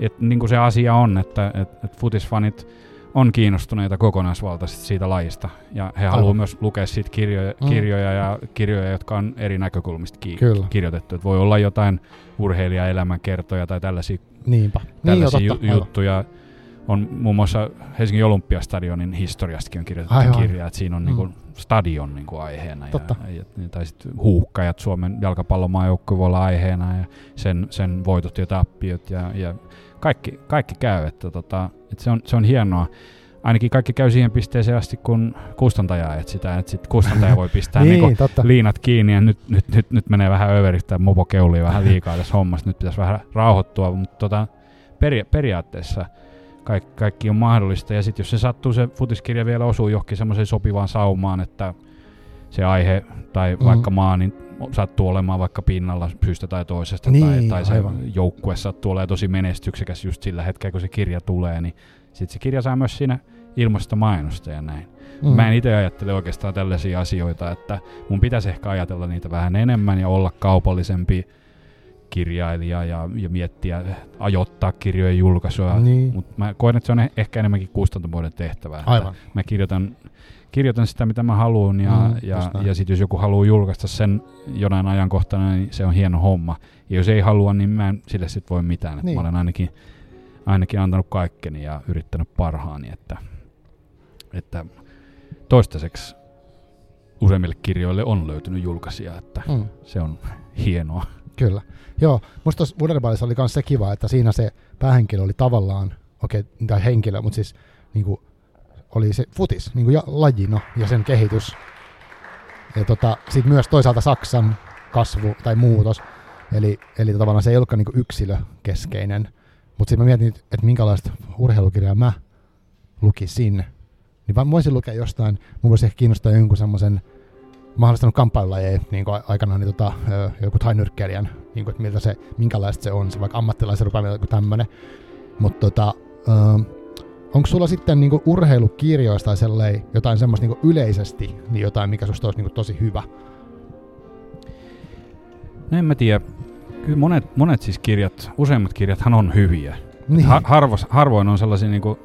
et, niin kuin se asia on, että et, et futisfanit on kiinnostuneita kokonaisvaltaisesti siitä lajista. Ja he haluavat myös lukea siitä kirjoja, mm. kirjoja, ja kirjoja, jotka on eri näkökulmista ki- Kyllä. kirjoitettu. Et voi olla jotain urheilijaelämänkertoja tai tällaisia, Niinpä. tällaisia niin, ju- juttuja. Aivan on muun muassa Helsingin Olympiastadionin historiastakin on kirjoitettu Aivan. kirja, että siinä on mm. niin kuin stadion niin kuin aiheena. Totta. Ja, ja, tai sitten huuhkajat Suomen jalkapallomaajoukkue voi olla aiheena ja sen, sen voitot ja tappiot ja, ja kaikki, kaikki käy. Että tota, että se, on, se on hienoa. Ainakin kaikki käy siihen pisteeseen asti, kun kustantaja etsitään, että sitten kustantaja voi pistää niin, niinku liinat kiinni ja nyt, nyt, nyt, nyt menee vähän överistä, mopo keulii vähän liikaa tässä hommassa, nyt pitäisi vähän rauhoittua, mutta tota, peri, periaatteessa – kaikki, kaikki on mahdollista. Ja sitten jos se sattuu, se futiskirja vielä osuu johonkin semmoiseen sopivaan saumaan, että se aihe tai mm. vaikka maa niin sattuu olemaan vaikka pinnalla syystä tai toisesta, niin, tai, tai se joukkue sattuu olemaan tosi menestyksekäs just sillä hetkellä, kun se kirja tulee, niin sitten se kirja saa myös siinä ilmasta mainosta ja näin. Mm. Mä en itse ajattele oikeastaan tällaisia asioita, että mun pitäisi ehkä ajatella niitä vähän enemmän ja olla kaupallisempi kirjailija ja, ja miettiä, ajoittaa kirjojen julkaisua. Niin. Mutta mä koen, että se on e- ehkä enemmänkin kustantomuoden tehtävä. Aivan. Mä kirjoitan, kirjoitan sitä, mitä mä haluan, ja, mm, ja, ja sitten jos joku haluaa julkaista sen jonain ajankohtana, niin se on hieno homma. Ja jos ei halua, niin mä en sille sitten voi mitään. Niin. Mä olen ainakin, ainakin antanut kaikkeni ja yrittänyt parhaani, että, että toistaiseksi useimmille kirjoille on löytynyt julkaisija, että mm. se on hienoa. Kyllä. Joo, musta tuossa oli myös se kiva, että siinä se päähenkilö oli tavallaan, okei, okay, tai henkilö, mutta siis niin kuin, oli se futis, niin kuin ja, lajino ja sen kehitys. Ja tota, sitten myös toisaalta Saksan kasvu tai muutos. Eli, eli tavallaan se ei ollutkaan niin yksilökeskeinen. Mutta sitten mä mietin, että minkälaista urheilukirjaa mä lukisin. Niin mä voisin lukea jostain, mun voisi ehkä kiinnostaa jonkun semmoisen mahdollistanut kamppailulajeja niin kuin aikanaan niin tota, joku tainyrkkeilijän, niin kuin, että miltä se, minkälaista se on, se vaikka ammattilaisen rupeaminen joku tämmöinen. Mutta tota, onko sulla sitten niin kuin urheilukirjoista tai sellei, jotain semmoista niin yleisesti, niin jotain, mikä susta olisi niin kuin tosi hyvä? No en mä tiedä. Kyllä monet, monet siis kirjat, useimmat kirjathan on hyviä. Niin. Ha- harvos, harvoin on sellaisia niin kuin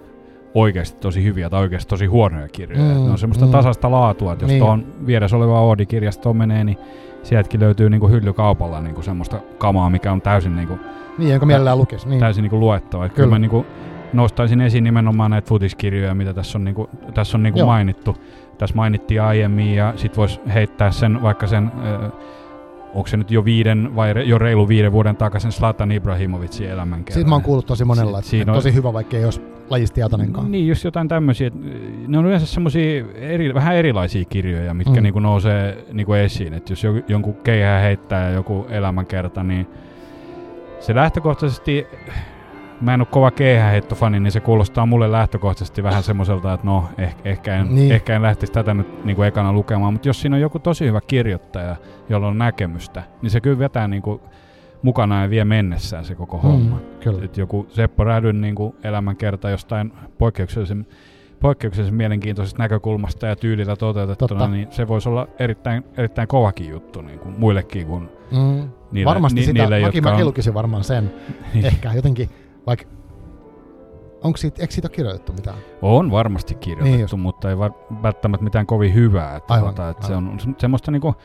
oikeasti tosi hyviä tai oikeasti tosi huonoja kirjoja. Mm, ne on semmoista mm. tasasta laatua, että jos niin. tuohon vieressä oleva Oodi-kirjastoon menee, niin sieltäkin löytyy niinku hyllykaupalla niinku semmoista kamaa, mikä on täysin niinku, niin, jonka mielellään lukisi. Niin. Täysin niinku luettava. Kyllä. kyllä mä niinku nostaisin esiin nimenomaan näitä futiskirjoja, mitä tässä on, niinku, tässä on niinku mainittu. Tässä mainittiin aiemmin ja sit voisi heittää sen vaikka sen äh, onko se nyt jo viiden vai jo reilu viiden vuoden takaisin Slatan Ibrahimovicin elämänkerran. Siitä mä oon kuullut tosi monella, si- että tosi hyvä, vaikka ei olisi lajista tietoinenkaan. Niin, just jotain tämmöisiä. Ne on yleensä semmoisia eri, vähän erilaisia kirjoja, mitkä mm. niinku nousee niinku esiin. Että jos jonkun keihää heittää joku elämänkerta, niin se lähtökohtaisesti mä en ole kova keihäheittofani, niin se kuulostaa mulle lähtökohtaisesti vähän semmoiselta, että no, ehkä, ehkä, en, niin. ehkä en lähtisi tätä nyt niin kuin ekana lukemaan, mutta jos siinä on joku tosi hyvä kirjoittaja, jolla on näkemystä, niin se kyllä vetää niin kuin mukana ja vie mennessään se koko homma. Mm, kyllä. Et joku Seppo Rädyn niin kuin elämänkerta jostain poikkeuksellisen, poikkeuksellisen mielenkiintoisesta näkökulmasta ja tyylillä toteutettuna, Totta. niin se voisi olla erittäin, erittäin kovakin juttu niin kuin muillekin kuin mm. niille, Varmasti ni, sitä, niille, mäkin, mäkin on... lukisin varmaan sen. Ehkä jotenkin vaikka Onko siitä, eikö siitä ole kirjoitettu mitään? On varmasti kirjoitettu, niin mutta ei var, välttämättä mitään kovin hyvää. Että aivan, tota, että aivan. Se on semmoista, niinku,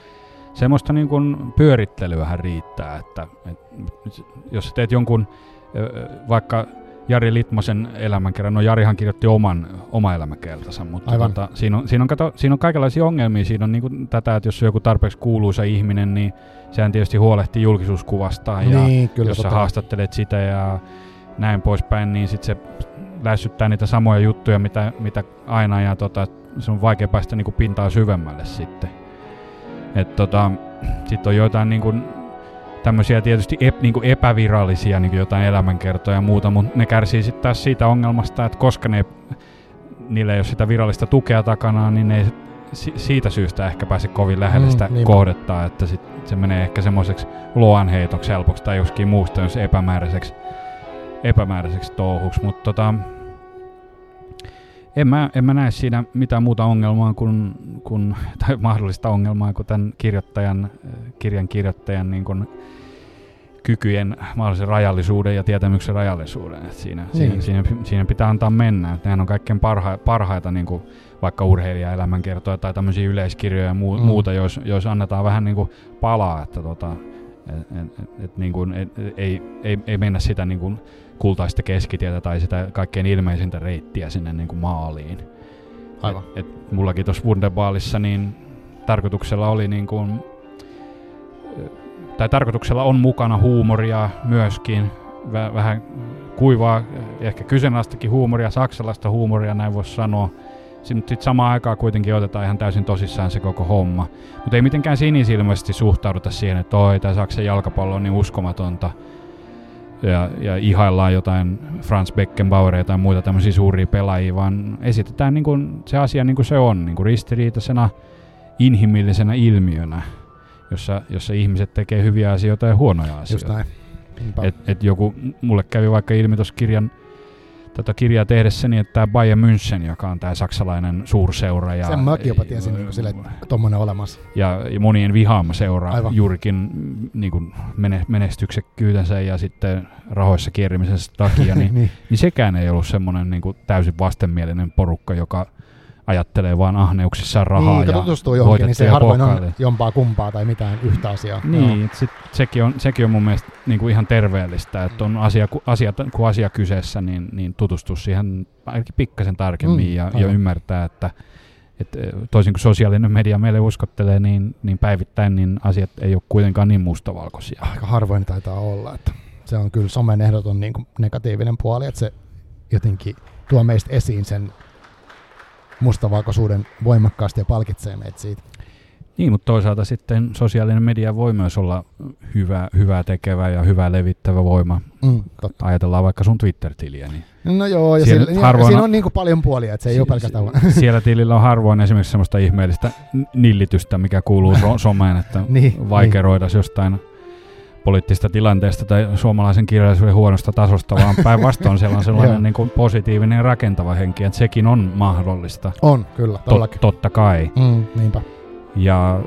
semmoista niinku pyörittelyähän riittää. Että, et, jos teet jonkun, vaikka Jari Litmasen elämänkerran, no Jarihan kirjoitti oman, oma elämänkertansa, mutta Aivan. Tota, siinä, on, siinä, on, kato, siinä on kaikenlaisia ongelmia. Siinä on niinku tätä, että jos on joku tarpeeksi kuuluisa ihminen, niin sehän tietysti huolehtii julkisuuskuvasta. Niin, ja kyllä, jos sä haastattelet sitä ja näin poispäin, niin sitten se lässyttää niitä samoja juttuja, mitä, mitä aina, ja tota, se on vaikea päästä niinku pintaa syvemmälle sitten. Tota, sitten on joitain niinku, tämmöisiä tietysti ep, niinku epävirallisia niinku jotain elämänkertoja ja muuta, mutta ne kärsii sitten taas siitä ongelmasta, että koska ne, niillä ei ole sitä virallista tukea takana, niin ne ei siitä syystä ehkä pääse kovin lähelle mm, sitä mm, kohdetta, että sit se menee ehkä semmoiseksi luonheitoksi helpoksi tai joskin muusta jos epämääräiseksi epämääräiseksi touhuksi, mutta tota, en mä, en mä näe siinä mitään muuta ongelmaa kuin, kuin, tai mahdollista ongelmaa kuin tämän kirjoittajan, kirjan kirjoittajan niin kuin kykyjen mahdollisen rajallisuuden ja tietämyksen rajallisuuden. Et siinä, niin. siinä, siinä, siinä, pitää antaa mennä. Et nehän on kaikkein parha, parhaita niin kuin vaikka urheilijaelämänkertoja tai tämmöisiä yleiskirjoja ja muu, mm. muuta, jos, jos annetaan vähän niin kuin palaa, että tota, et, et, et, et, niin kuin, et, ei, ei, ei mennä sitä niin kuin kultaista keskitietä tai sitä kaikkein ilmeisintä reittiä sinne niin kuin maaliin. Aivan. Et, et mullakin tuossa Wunderbaalissa niin tarkoituksella oli niin kuin, tai tarkoituksella on mukana huumoria myöskin, Väh, vähän kuivaa, ehkä kyseenalaistakin huumoria, saksalaista huumoria, näin voisi sanoa. Sitten sit samaan aikaan kuitenkin otetaan ihan täysin tosissaan se koko homma. Mutta ei mitenkään sinisilmäisesti suhtauduta siihen, että oi, tämä Saksan jalkapallo on niin uskomatonta. Ja, ja ihaillaan jotain Franz Beckenbaueria tai muita tämmöisiä suuria pelaajia, vaan esitetään niin kuin se asia niin kuin se on, niin kuin ristiriitaisena inhimillisenä ilmiönä jossa, jossa ihmiset tekee hyviä asioita ja huonoja asioita. Just näin. Et, et joku, mulle kävi vaikka ilmi tuossa kirjan, tätä kirjaa tehdessäni, että tämä Bayern München, joka on tämä saksalainen suurseura. Ja, Sen mäkin jopa tiesin niin sille, että tuommoinen olemassa. Ja, ja monien vihaama seura Aivan. juurikin niin kuin menestyksekkyytensä ja sitten rahoissa kierrimisessä takia, niin, niin. niin sekään ei ollut semmoinen niin kuin täysin vastenmielinen porukka, joka ajattelee vaan ahneuksissaan rahaa niin, ja tutustuu johonkin, niin se harvoin on jompaa kumpaa tai mitään yhtä asiaa. Niin, no. sit sekin, on, sekin on mun mielestä niin kuin ihan terveellistä, että on asia, ku, asia, kun asia kyseessä, niin, niin tutustuu siihen ainakin pikkasen tarkemmin mm, ja, ja ymmärtää, että et toisin kuin sosiaalinen media meille uskottelee, niin, niin päivittäin niin asiat ei ole kuitenkaan niin mustavalkoisia. Aika harvoin taitaa olla, että se on kyllä somen ehdoton niin kuin negatiivinen puoli, että se jotenkin tuo meistä esiin sen mustavalkoisuuden voimakkaasti ja palkitsee meitä siitä. Niin, mutta toisaalta sitten sosiaalinen media voi myös olla hyvä, hyvää tekevä ja hyvää levittävä voima. Mm, totta. Ajatellaan vaikka sun Twitter-tiliä. Niin no joo, ja siellä, sillä, harvoin, siinä on niin kuin paljon puolia, että se ei si- ole pelkästään si- Siellä tilillä on harvoin esimerkiksi semmoista ihmeellistä nillitystä, mikä kuuluu so- someen, että niin, vaikeroida niin. jostain poliittista tilanteesta tai suomalaisen kirjallisuuden huonosta tasosta, vaan päinvastoin siellä on sellainen niin kuin positiivinen ja rakentava henki, että sekin on mahdollista. On, kyllä, Tot, totta kai. Mm, niinpä. Ja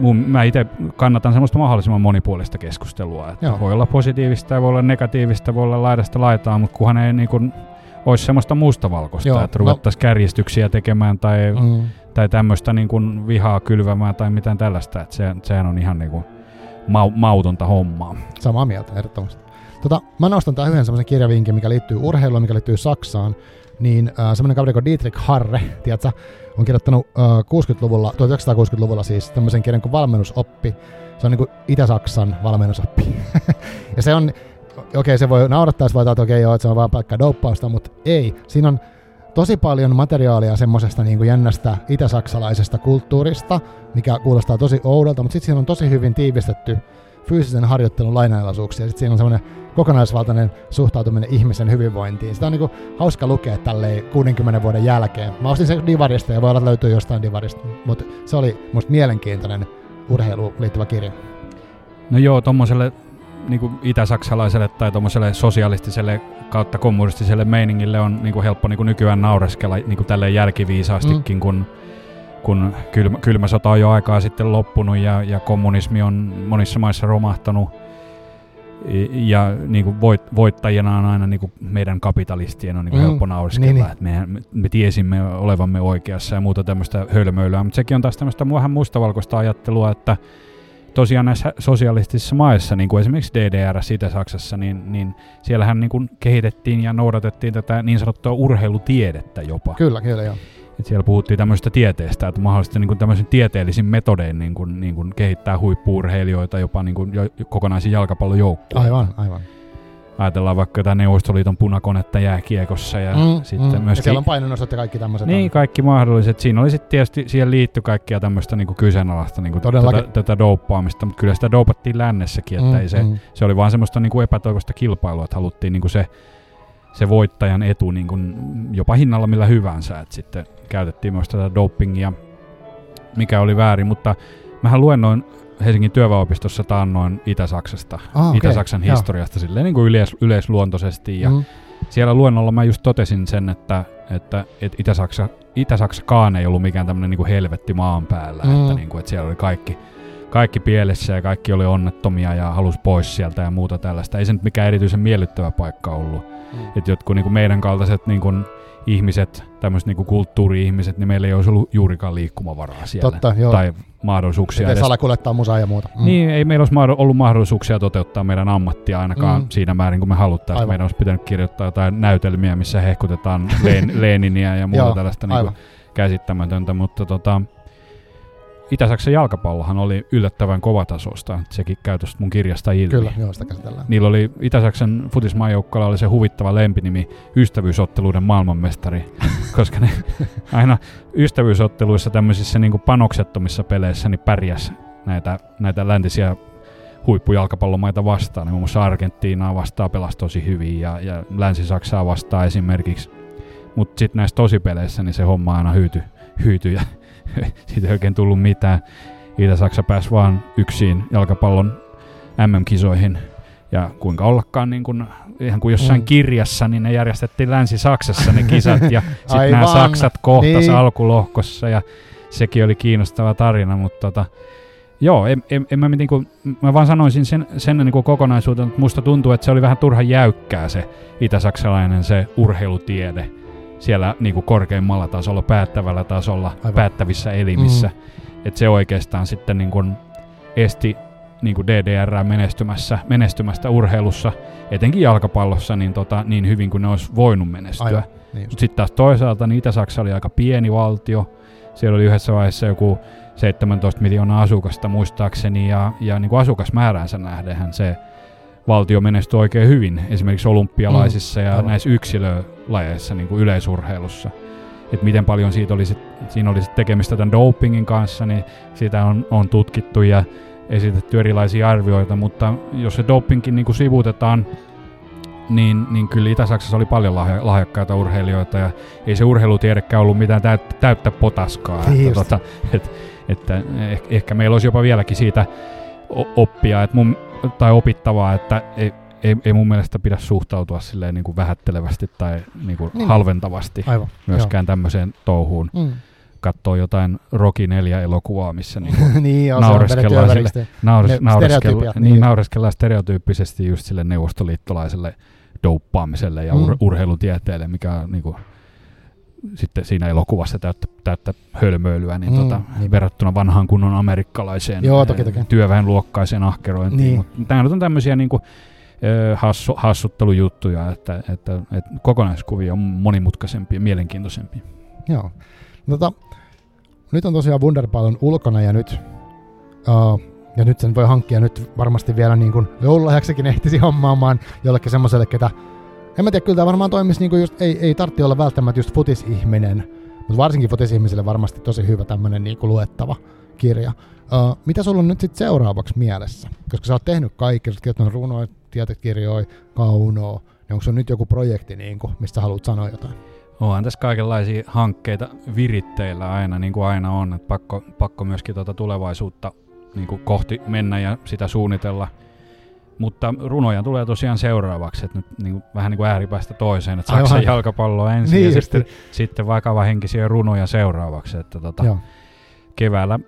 mun, mä itse kannatan semmoista mahdollisimman monipuolista keskustelua. Että Joo. voi olla positiivista ja voi olla negatiivista, voi olla laidasta laitaa, mutta kunhan ei niin kuin, olisi semmoista mustavalkoista, Joo, että ruvettaisiin no. kärjistyksiä tekemään tai, mm. tai tämmöistä niin kuin vihaa kylvämään tai mitään tällaista. Että se, sehän on ihan niin kuin, mau, mautonta hommaa. Samaa mieltä, ehdottomasti. Tota, mä nostan tähän yhden semmoisen kirjavinkin, mikä liittyy urheiluun, mikä liittyy Saksaan. Niin äh, semmoinen kaveri kuin Dietrich Harre, tiedätkö, on kirjoittanut äh, 60-luvulla, 1960-luvulla siis tämmöisen kirjan kuin Valmennusoppi. Se on niin kuin Itä-Saksan valmennusoppi. ja se on, okei okay, se voi naurattaa, se voi että okei okay, joo, että se on vaan pelkkä douppausta, mutta ei. Siinä on tosi paljon materiaalia semmoisesta niin jännästä itäsaksalaisesta kulttuurista, mikä kuulostaa tosi oudolta, mutta sitten siinä on tosi hyvin tiivistetty fyysisen harjoittelun lainalaisuuksia. Sitten siinä on semmoinen kokonaisvaltainen suhtautuminen ihmisen hyvinvointiin. Sitä on niin hauska lukea tälleen 60 vuoden jälkeen. Mä ostin sen Divarista ja voi olla löytyy jostain Divarista, mutta se oli musta mielenkiintoinen urheiluun liittyvä kirja. No joo, tuommoiselle niin itä-saksalaiselle tai tuommoiselle sosialistiselle kautta kommunistiselle meiningille on niin kuin helppo niin kuin nykyään naureskella niin kuin tälleen jälkiviisaastikin, mm. kun, kun kylmä, kylmä sota on jo aikaa sitten loppunut ja, ja kommunismi on monissa maissa romahtanut. Ja niin kuin voit, voittajina on aina niin kuin meidän kapitalistien on niin kuin mm. helppo naureskella, niin, niin. että me, me tiesimme olevamme oikeassa ja muuta tämmöistä hölmöilyä. Mutta sekin on taas tämmöistä vähän mustavalkoista ajattelua, että tosiaan näissä sosialistisissa maissa, niin kuin esimerkiksi DDR, Itä-Saksassa, niin, niin siellähän niin kuin kehitettiin ja noudatettiin tätä niin sanottua urheilutiedettä jopa. Kyllä, kyllä joo. Et siellä puhuttiin tämmöisestä tieteestä, että mahdollisesti niin kuin tämmöisen tieteellisin metodein niin kuin, niin kuin kehittää huippuurheilijoita, jopa niin kuin jo, kokonaisia jalkapallojoukkoja. Aivan, aivan ajatellaan vaikka jotain Neuvostoliiton punakonetta jääkiekossa ja mm, sitten mm. myöskin... Ja siellä on painonosat ja kaikki tämmöiset. Niin, on. kaikki mahdolliset. Siinä oli sitten tietysti, siihen liittyi kaikkia tämmöistä niinku kyseenalaista niinku tätä, tätä douppaamista, mutta kyllä sitä doupattiin lännessäkin, että mm, ei se, mm. se oli vaan semmoista niinku epätoivoista kilpailua, että haluttiin niinku se, se voittajan etu niinku jopa hinnalla millä hyvänsä, että sitten käytettiin myös tätä dopingia, mikä oli väärin, mutta mähän luennoin Helsingin työväenopistossa taannoin Itä-Saksasta, ah, okay. Itä-Saksan Joo. historiasta silleen niin kuin yleis, yleisluontoisesti. Ja mm. Siellä luennolla mä just totesin sen, että, että, että Itä-Saksa, Itä-Saksakaan ei ollut mikään tämmöinen niin helvetti maan päällä, mm. että, niin kuin, että siellä oli kaikki kaikki pielessä ja kaikki oli onnettomia ja halusi pois sieltä ja muuta tällaista. Ei se nyt mikään erityisen miellyttävä paikka ollut. Mm. Että jotkut niin kuin meidän kaltaiset niin kuin ihmiset, tämmöiset niin kuin kulttuuri-ihmiset, niin meillä ei olisi ollut juurikaan liikkumavaraa siellä. Totta, joo. Tai mahdollisuuksia. Ei salakuljettaa musaa ja muuta. Mm. Niin, ei meillä olisi ollut mahdollisuuksia toteuttaa meidän ammattia ainakaan mm. siinä määrin, kun me haluttaisiin. Meidän olisi pitänyt kirjoittaa jotain näytelmiä, missä hehkutetaan Leniniä ja muuta tällaista niin kuin käsittämätöntä, mutta tota, Itä-Saksan jalkapallohan oli yllättävän kovatasosta. Sekin käy tuosta mun kirjasta ilmi. Kyllä, joo, sitä käsitellään. Niillä oli Itä-Saksan futismaajoukkoilla oli se huvittava lempinimi ystävyysotteluiden maailmanmestari, koska ne aina ystävyysotteluissa tämmöisissä niin kuin panoksettomissa peleissä niin pärjäs näitä, näitä läntisiä huippujalkapallomaita vastaan. Niin muun muassa Argentiinaa vastaan pelasi tosi hyvin ja, ja Länsi-Saksaa vastaan esimerkiksi. Mutta sitten näissä tosipeleissä niin se homma aina hyytyi, hyyty ja siitä ei oikein tullut mitään. Itä-Saksa pääsi vaan yksin jalkapallon MM-kisoihin. Ja kuinka ollakaan, niin kun, ihan kuin jossain mm. kirjassa, niin ne järjestettiin Länsi-Saksassa ne kisat, ja sitten nämä Saksat kohtas niin. alkulohkossa, ja sekin oli kiinnostava tarina, mutta tota, joo, en, en, en mä, niin kuin, mä vaan sanoisin sen, sen niin kuin kokonaisuuden, että musta tuntuu, että se oli vähän turha jäykkää se itä-saksalainen se urheilutiede siellä niin kuin korkeimmalla tasolla, päättävällä tasolla, Aivan. päättävissä elimissä. Mm. Että se oikeastaan sitten niin kuin esti niin kuin DDR menestymässä, menestymästä urheilussa, etenkin jalkapallossa, niin, tota, niin hyvin kuin ne olisi voinut menestyä. Niin Mutta sitten taas toisaalta niin Itä-Saksa oli aika pieni valtio. Siellä oli yhdessä vaiheessa joku 17 miljoonaa asukasta muistaakseni, ja, ja niin kuin asukasmääränsä nähdenhän se valtio menestyi oikein hyvin, esimerkiksi olympialaisissa mm, ja aivan. näissä yksilölajeissa niin kuin yleisurheilussa. Että miten paljon siitä oli sit, siinä oli sit tekemistä tämän dopingin kanssa, niin sitä on, on tutkittu ja esitetty erilaisia arvioita, mutta jos se dopingkin niin kuin sivutetaan, niin, niin kyllä Itä-Saksassa oli paljon lahja, lahjakkaita urheilijoita ja ei se urheilutiedekään ollut mitään täyttä, täyttä potaskaa. Niin että, tota, et, että ehkä, ehkä meillä olisi jopa vieläkin siitä oppia. Että mun, tai opittavaa, että ei, ei, ei mun mielestä pidä suhtautua silleen niin kuin vähättelevästi tai niin kuin niin. halventavasti Aivan, myöskään joo. tämmöiseen touhuun. Mm. Katsoo jotain Rocky 4 elokuvaa, missä niin niin, naureskellaan, sille, naures, naureskellaan, niin, niin. naureskellaan stereotyyppisesti just sille neuvostoliittolaiselle douppaamiselle ja mm. ur, urheilutieteelle, mikä on niin kuin, sitten siinä elokuvassa täyttä, täyttä hölmöilyä niin mm, tota, niin. verrattuna vanhaan kunnon amerikkalaiseen Joo, toki, toki. työväenluokkaiseen ahkerointiin. Niin. Mutta tämä on tämmöisiä niin kuin, hassu, hassuttelujuttuja, että, että, että kokonaiskuvia on monimutkaisempi ja mielenkiintoisempi. Joo. Tota, nyt on tosiaan Wunderballon ulkona ja nyt, uh, ja nyt sen voi hankkia nyt varmasti vielä niin kuin joululahjaksekin ehtisi hommaamaan jollekin semmoiselle, ketä en mä tiedä, kyllä tämä varmaan toimisi niinku just, ei, ei tarvitse olla välttämättä just futisihminen, mutta varsinkin futisihmiselle varmasti tosi hyvä tämmöinen niinku luettava kirja. Uh, mitä sulla on nyt sitten seuraavaksi mielessä? Koska sä oot tehnyt kaikki, sä oot kirjoittanut runoja, tietokirjoja, kaunoa, niin onko sun nyt joku projekti, niinku, mistä haluat sanoa jotain? Onhan tässä kaikenlaisia hankkeita viritteillä aina, niin kuin aina on. että pakko, pakko myöskin tuota tulevaisuutta niin kuin kohti mennä ja sitä suunnitella – mutta runoja tulee tosiaan seuraavaksi, että nyt niin kuin, vähän niin kuin ääripäästä toiseen, että Saksan Aivan. jalkapallo ensin niin, ja sitten, sitten vakavahenkisiä runoja seuraavaksi. Että tota, keväällä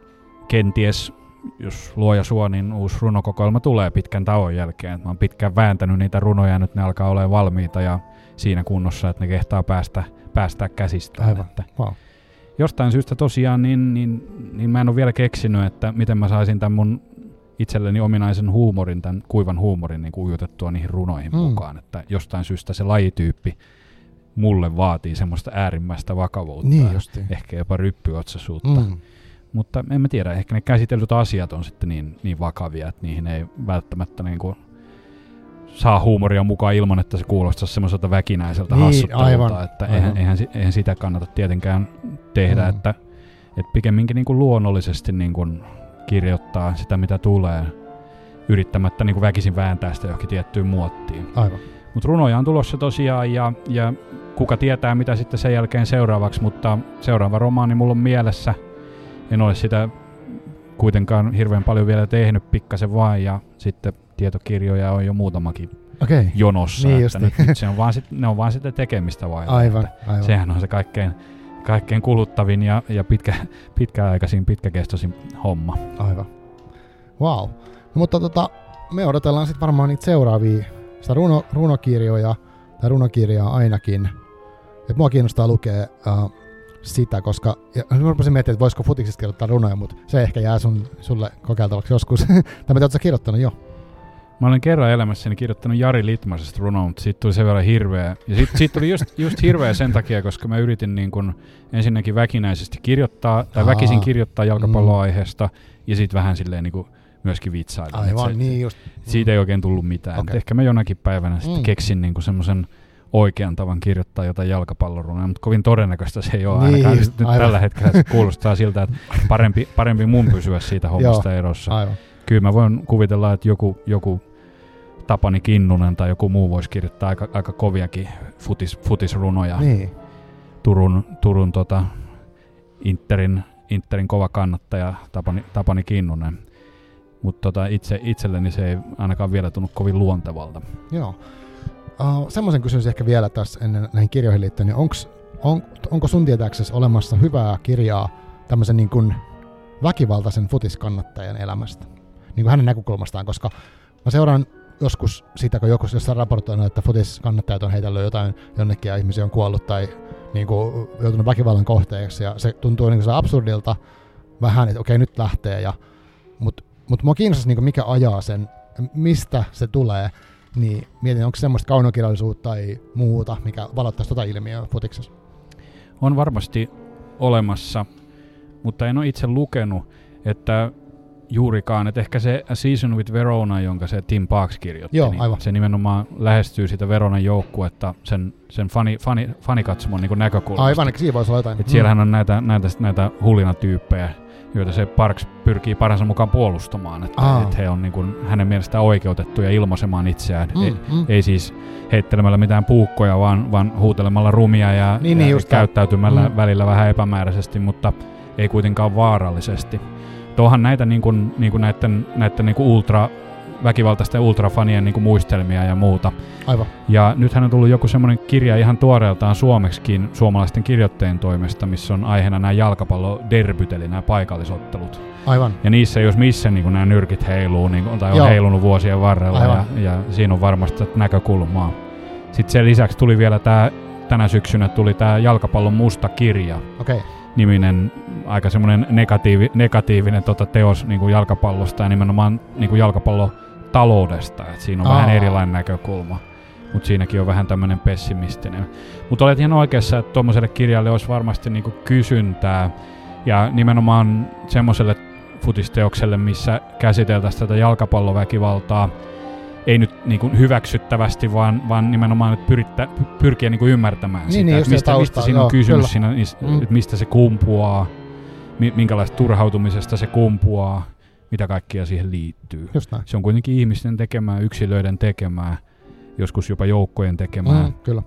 kenties, jos luoja suo, niin uusi runokokoelma tulee pitkän tauon jälkeen. Mä oon pitkään vääntänyt niitä runoja, nyt ne alkaa olla valmiita ja siinä kunnossa, että ne kehtaa päästä, päästää käsistä. Aivan. Että wow. Jostain syystä tosiaan, niin, niin, niin mä en ole vielä keksinyt, että miten mä saisin tämän mun itselleni ominaisen huumorin, tämän kuivan huumorin niin kuin ujutettua niihin runoihin mm. mukaan. Että jostain syystä se lajityyppi mulle vaatii semmoista äärimmäistä vakavuutta. Niin justiin. Ehkä jopa ryppyotsaisuutta. Mm. Mutta en mä tiedä, ehkä ne käsitellyt asiat on sitten niin, niin vakavia, että niihin ei välttämättä niin kuin saa huumoria mukaan ilman, että se kuulostaa semmoiselta väkinäiseltä niin, hassuttelulta. Aivan, että aivan. Eihän, eihän, eihän, sitä kannata tietenkään tehdä, mm. että, että pikemminkin niin kuin luonnollisesti niin kuin kirjoittaa sitä, mitä tulee, yrittämättä niin kuin väkisin vääntää sitä johonkin tiettyyn muottiin. Aivan. Mutta runoja on tulossa tosiaan ja, ja kuka tietää mitä sitten sen jälkeen seuraavaksi, mutta seuraava romaani mulla on mielessä. En ole sitä kuitenkaan hirveän paljon vielä tehnyt, pikkasen vain ja sitten tietokirjoja on jo muutamakin okay. jonossa. Niin että nyt, nyt se on vaan sit, ne on vaan sitten tekemistä vain. Aivan, aivan. Sehän on se kaikkein kaikkein kuluttavin ja, ja pitkä, pitkäaikaisin, pitkäkestoisin homma. Aivan. Wow. No, mutta tota, me odotellaan sitten varmaan niitä seuraavia, sitä runo, runokirjoja, tai runokirjaa ainakin. Et mua kiinnostaa lukea uh, sitä, koska ja mä rupesin miettimään, että voisiko futiksista kirjoittaa runoja, mutta se ehkä jää sun, sulle kokeiltavaksi joskus. tai mitä oot sä kirjoittanut jo? Mä olen kerran elämässäni kirjoittanut Jari Litmasesta runoa, mutta siitä tuli sen verran hirveä. Ja siitä, siitä tuli just, just hirveä sen takia, koska mä yritin niin kun ensinnäkin väkinäisesti kirjoittaa, tai Aa, väkisin kirjoittaa jalkapalloaiheesta, mm. ja sitten vähän silleen niin kuin myöskin vitsailla. Aivan, se, niin just. Siitä ei oikein tullut mitään. Okay. Ehkä mä jonakin päivänä mm. sitten keksin niin semmoisen oikean tavan kirjoittaa jotain jalkapallorunoja, mutta kovin todennäköistä se ei ole niin, ainakaan just, nyt aivan. tällä hetkellä. Se kuulostaa siltä, että parempi, parempi mun pysyä siitä hommasta erossa. Aivan. Kyllä mä voin kuvitella, että joku, joku Tapani Kinnunen tai joku muu voisi kirjoittaa aika, aika koviakin futis, futisrunoja. Niin. Turun, Turun tota, Interin, Interin kova kannattaja Tapani, Tapani Kinnunen. Mutta tota, itse, itselleni se ei ainakaan vielä tunnu kovin luontevalta. Joo. Uh, semmoisen kysymys ehkä vielä tässä ennen näihin kirjoihin liittyen, niin onks, on, onko sun tietääksesi olemassa hyvää kirjaa tämmöisen niin kuin väkivaltaisen futiskannattajan elämästä? Niin kuin hänen näkökulmastaan, koska mä seuraan joskus sitä, kun joku jossain raportoinut, että futis-kannattajat on heitellyt jotain jonnekin ja ihmisiä on kuollut tai niin kuin, joutunut väkivallan kohteeksi ja se tuntuu niin kuin absurdilta vähän, että okei nyt lähtee, ja, mutta mut mua kiinnostaisi niin kuin mikä ajaa sen, mistä se tulee, niin mietin, onko semmoista kaunokirjallisuutta tai muuta, mikä valottaisi tota ilmiöä futiksessa? On varmasti olemassa, mutta en ole itse lukenut, että juurikaan. Että ehkä se A Season with Verona, jonka se Tim Parks kirjoitti, Joo, niin aivan. se nimenomaan lähestyy sitä Veronan joukkuetta sen, sen fani, fani, fanikatsomon niin näkökulmasta. Aivan, että siinä voisi olla jotain. Et. Siellähän on näitä, näitä, näitä hulinatyyppejä, joita se Parks pyrkii parhaansa mukaan puolustamaan. Että, että he on niin kuin, hänen mielestään oikeutettuja ilmaisemaan itseään. Mm, ei, mm. ei siis heittelemällä mitään puukkoja, vaan, vaan huutelemalla rumia ja, niin, niin ja niin, käyttäytymällä mm. välillä vähän epämääräisesti, mutta ei kuitenkaan vaarallisesti. Tuohan näitä niin kuin, niin kuin näiden, näiden niin kuin ultra väkivaltaisten ultrafanien niin kuin muistelmia ja muuta. Aivan. Ja nythän on tullut joku semmoinen kirja ihan tuoreeltaan suomeksikin suomalaisten kirjoittajien toimesta, missä on aiheena nämä jalkapalloderbyt, eli nämä paikallisottelut. Aivan. Ja niissä jos missä niin kuin nämä nyrkit heiluu, niin kuin, tai on Joo. heilunut vuosien varrella, ja, ja siinä on varmasti näkökulmaa. Sitten sen lisäksi tuli vielä tämä, tänä syksynä tuli tämä jalkapallon musta kirja. Okay niminen aika semmoinen negatiivi, negatiivinen tota teos niin kuin jalkapallosta ja nimenomaan niin kuin jalkapallotaloudesta. Et siinä on Aa. vähän erilainen näkökulma, mutta siinäkin on vähän tämmöinen pessimistinen. Mutta olet ihan oikeassa, että tuommoiselle kirjalle olisi varmasti niin kuin kysyntää ja nimenomaan semmoiselle futisteokselle, missä käsiteltäisiin tätä jalkapalloväkivaltaa – ei nyt niin kuin hyväksyttävästi, vaan, vaan nimenomaan että pyrittä, pyrkiä niin kuin ymmärtämään niin, sitä, niin, että mistä, mistä siinä on kysymys, siinä, mm. että mistä se kumpuaa, minkälaista turhautumisesta se kumpuaa, mitä kaikkia siihen liittyy. Se on kuitenkin ihmisten tekemää, yksilöiden tekemää, joskus jopa joukkojen tekemää. Mm, kyllä.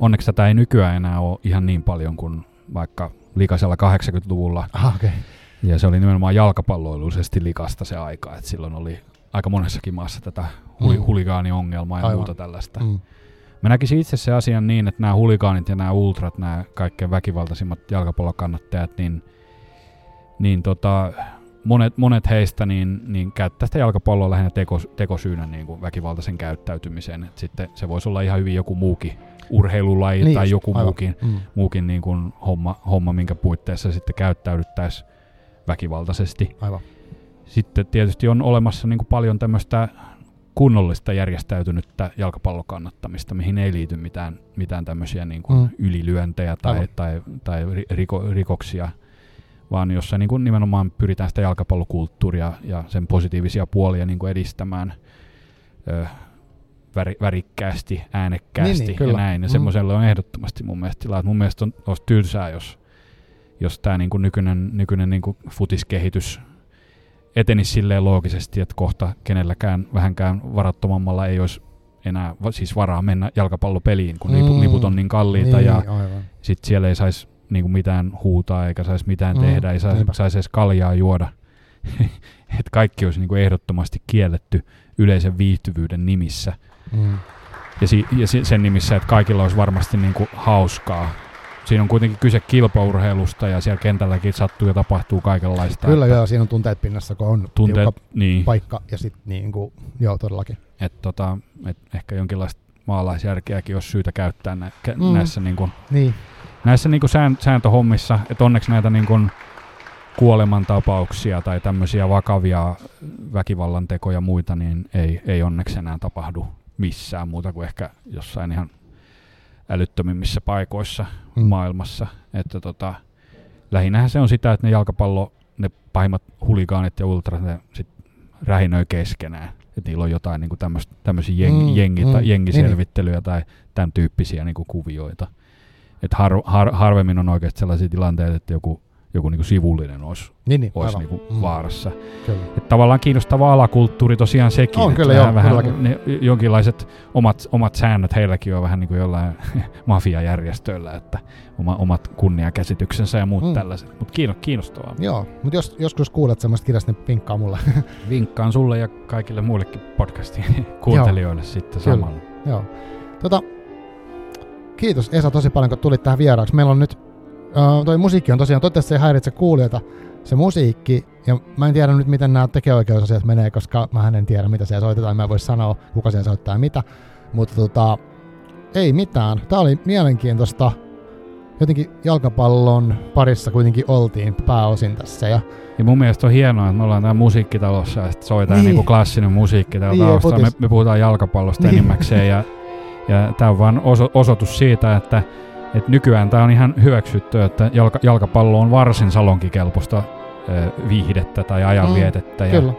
Onneksi tätä ei nykyään enää ole ihan niin paljon kuin vaikka likaisella 80-luvulla. Aha, okay. Ja se oli nimenomaan jalkapalloiluisesti likasta se aika, että silloin oli aika monessakin maassa tätä huli, mm. huligaaniongelmaa ja Aivan. muuta tällaista. Mm. Mä näkisin itse se asian niin, että nämä huligaanit ja nämä ultrat, nämä kaikkein väkivaltaisimmat jalkapallokannattajat, niin, niin tota, monet, monet heistä niin, niin käyttää sitä jalkapalloa lähinnä teko, tekosyynä niin kuin väkivaltaisen käyttäytymiseen. Et sitten se voisi olla ihan hyvin joku muukin urheilulaji niin, tai joku aivan. muukin, mm. muukin niin kuin homma, homma, minkä puitteissa sitten käyttäydyttäisiin väkivaltaisesti. Aivan. Sitten tietysti on olemassa niin kuin paljon tämmöistä kunnollista järjestäytynyttä jalkapallokannattamista, mihin ei liity mitään, mitään tämmöisiä niin kuin mm. ylilyöntejä tai, tai, tai riko, rikoksia, vaan jossa niin kuin nimenomaan pyritään sitä jalkapallokulttuuria ja sen positiivisia puolia niin kuin edistämään ö, väri, värikkäästi, äänekkäästi niin, niin, ja näin. Ja mm. semmoiselle on ehdottomasti mun mielestä tilaa. Mun mielestä on, olisi tylsää, jos, jos tämä niin kuin nykyinen, nykyinen niin kuin futiskehitys etenisi silleen loogisesti, että kohta kenelläkään vähänkään varattomammalla ei olisi enää siis varaa mennä jalkapallopeliin, kun mm. liput on niin kalliita niin, ja sitten siellä ei saisi niinku mitään huutaa eikä saisi mitään mm. tehdä, ei saisi sais edes kaljaa juoda. että kaikki olisi niinku ehdottomasti kielletty yleisen viihtyvyyden nimissä. Mm. Ja, si- ja sen nimissä, että kaikilla olisi varmasti niinku hauskaa siinä on kuitenkin kyse kilpaurheilusta ja siellä kentälläkin sattuu ja tapahtuu kaikenlaista. Kyllä että, joo, siinä on tunteet pinnassa, kun on tunteet, niin, paikka ja sitten niin kuin, joo todellakin. et, tota, et ehkä jonkinlaista maalaisjärkeäkin olisi syytä käyttää nä, kä, Mm. näissä, niin kuin, Niin, näissä niin kuin sään, sääntöhommissa. Et onneksi näitä niin kuin, kuolemantapauksia tai tämmöisiä vakavia väkivallan tekoja ja muita, niin ei, ei onneksi enää tapahdu missään muuta kuin ehkä jossain ihan älyttömimmissä paikoissa mm. maailmassa. Että tota, lähinnähän se on sitä, että ne jalkapallo, ne pahimmat huligaanit ja ultrat, ne sit rähinöi keskenään. Että niillä on jotain niin tämmöisiä jeng, Mm, jengi, mm, tai niin, jengiselvittelyjä tai tämän tyyppisiä niin kuvioita. Et har, har, harvemmin on oikeasti sellaisia tilanteita, että joku, joku niin sivullinen olisi, niin, niin olisi aivan. niin Mm, vaarassa. Kyllä. Et tavallaan kiinnostava alakulttuuri tosiaan sekin. On että kyllä, vähän, joo, vähän ne, jonkinlaiset omat, omat säännöt heilläkin on vähän niin kuin jollain mafiajärjestöillä, että oma, omat kunniakäsityksensä ja muut Mm. tällaiset. Mutta kiinno, kiinnostavaa. Joo, mutta jos joskus kuulet semmoista kirjasta, niin vinkkaa mulle. Vinkkaan sulle ja kaikille muillekin podcastin kuuntelijoille sitten Kyllä. samalla. Joo. Tota, kiitos Esa tosi paljon, kun tulit tähän vieraaksi. Meillä on nyt, uh, toi musiikki on tosiaan, toivottavasti se ei häiritse kuulijoita, se musiikki, ja mä en tiedä nyt, miten nämä tekijäoikeusasiat menee, koska mä en tiedä, mitä siellä soitetaan, mä en voi sanoa, kuka siellä soittaa mitä, mutta tota, ei mitään. Tää oli mielenkiintoista. Jotenkin jalkapallon parissa kuitenkin oltiin pääosin tässä, ja Ja mun mielestä on hienoa, että me ollaan täällä musiikkitalossa ja sitten soitaan Niin. niin. niinku klassinen musiikki täällä Niin, taustalla. Me, me puhutaan jalkapallosta Niin. enimmäkseen ja, ja tämä on vain oso, osoitus siitä, että, että nykyään tämä on ihan hyväksytty, että jalka, jalkapallo on varsin salonkikelpoista ö, viihdettä tai ajanvietettä ja kyllä.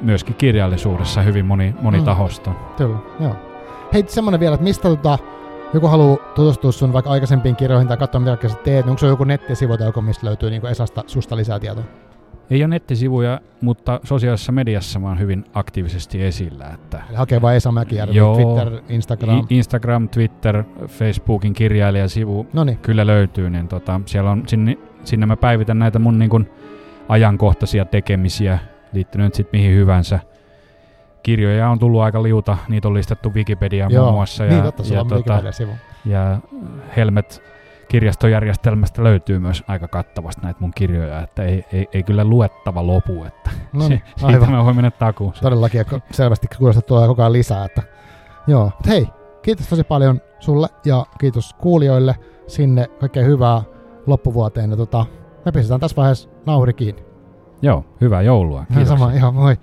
myöskin kirjallisuudessa hyvin moni, monitahosta. Kyllä, joo. Hei, semmonen vielä, että mistä tota, joku haluaa tutustua sun vaikka aikaisempiin kirjoihin tai katsoa mitä kaikkea sä teet, niin onko se joku nettisivu tai joku, mistä löytyy niin Esasta susta lisää tietoa? Ei ole nettisivuja, mutta sosiaalisessa mediassa mä oon hyvin aktiivisesti esillä. Että Eli hakee vaan Esa Mäkijärvi, Joo. Twitter, Instagram. Instagram, Twitter, Facebookin kirjailijasivu no niin, kyllä löytyy, niin tota, siellä on, sinne, sinne mä päivitän näitä mun niin kun, ajankohtaisia tekemisiä, liittynyt sitten mihin hyvänsä. Kirjoja on tullut aika liuta, niitä on listattu Wikipediaan muun muassa. niin ja, totta, sulla ja, tota, ja Helmet kirjastojärjestelmästä löytyy myös aika kattavasti näitä mun kirjoja, että ei, ei, ei kyllä luettava lopu, että No niin, siitä aivan. mä voin mennä takuun. Todellakin, selvästi kuulostaa tulee koko ajan lisää. Että. Joo, mutta hei, kiitos tosi paljon sulle ja kiitos kuulijoille sinne. Kaikkea hyvää loppuvuoteen. Ja tota, me pistetään tässä vaiheessa nauhuri kiinni. Joo, hyvää joulua. Ihan sama, ihan moi.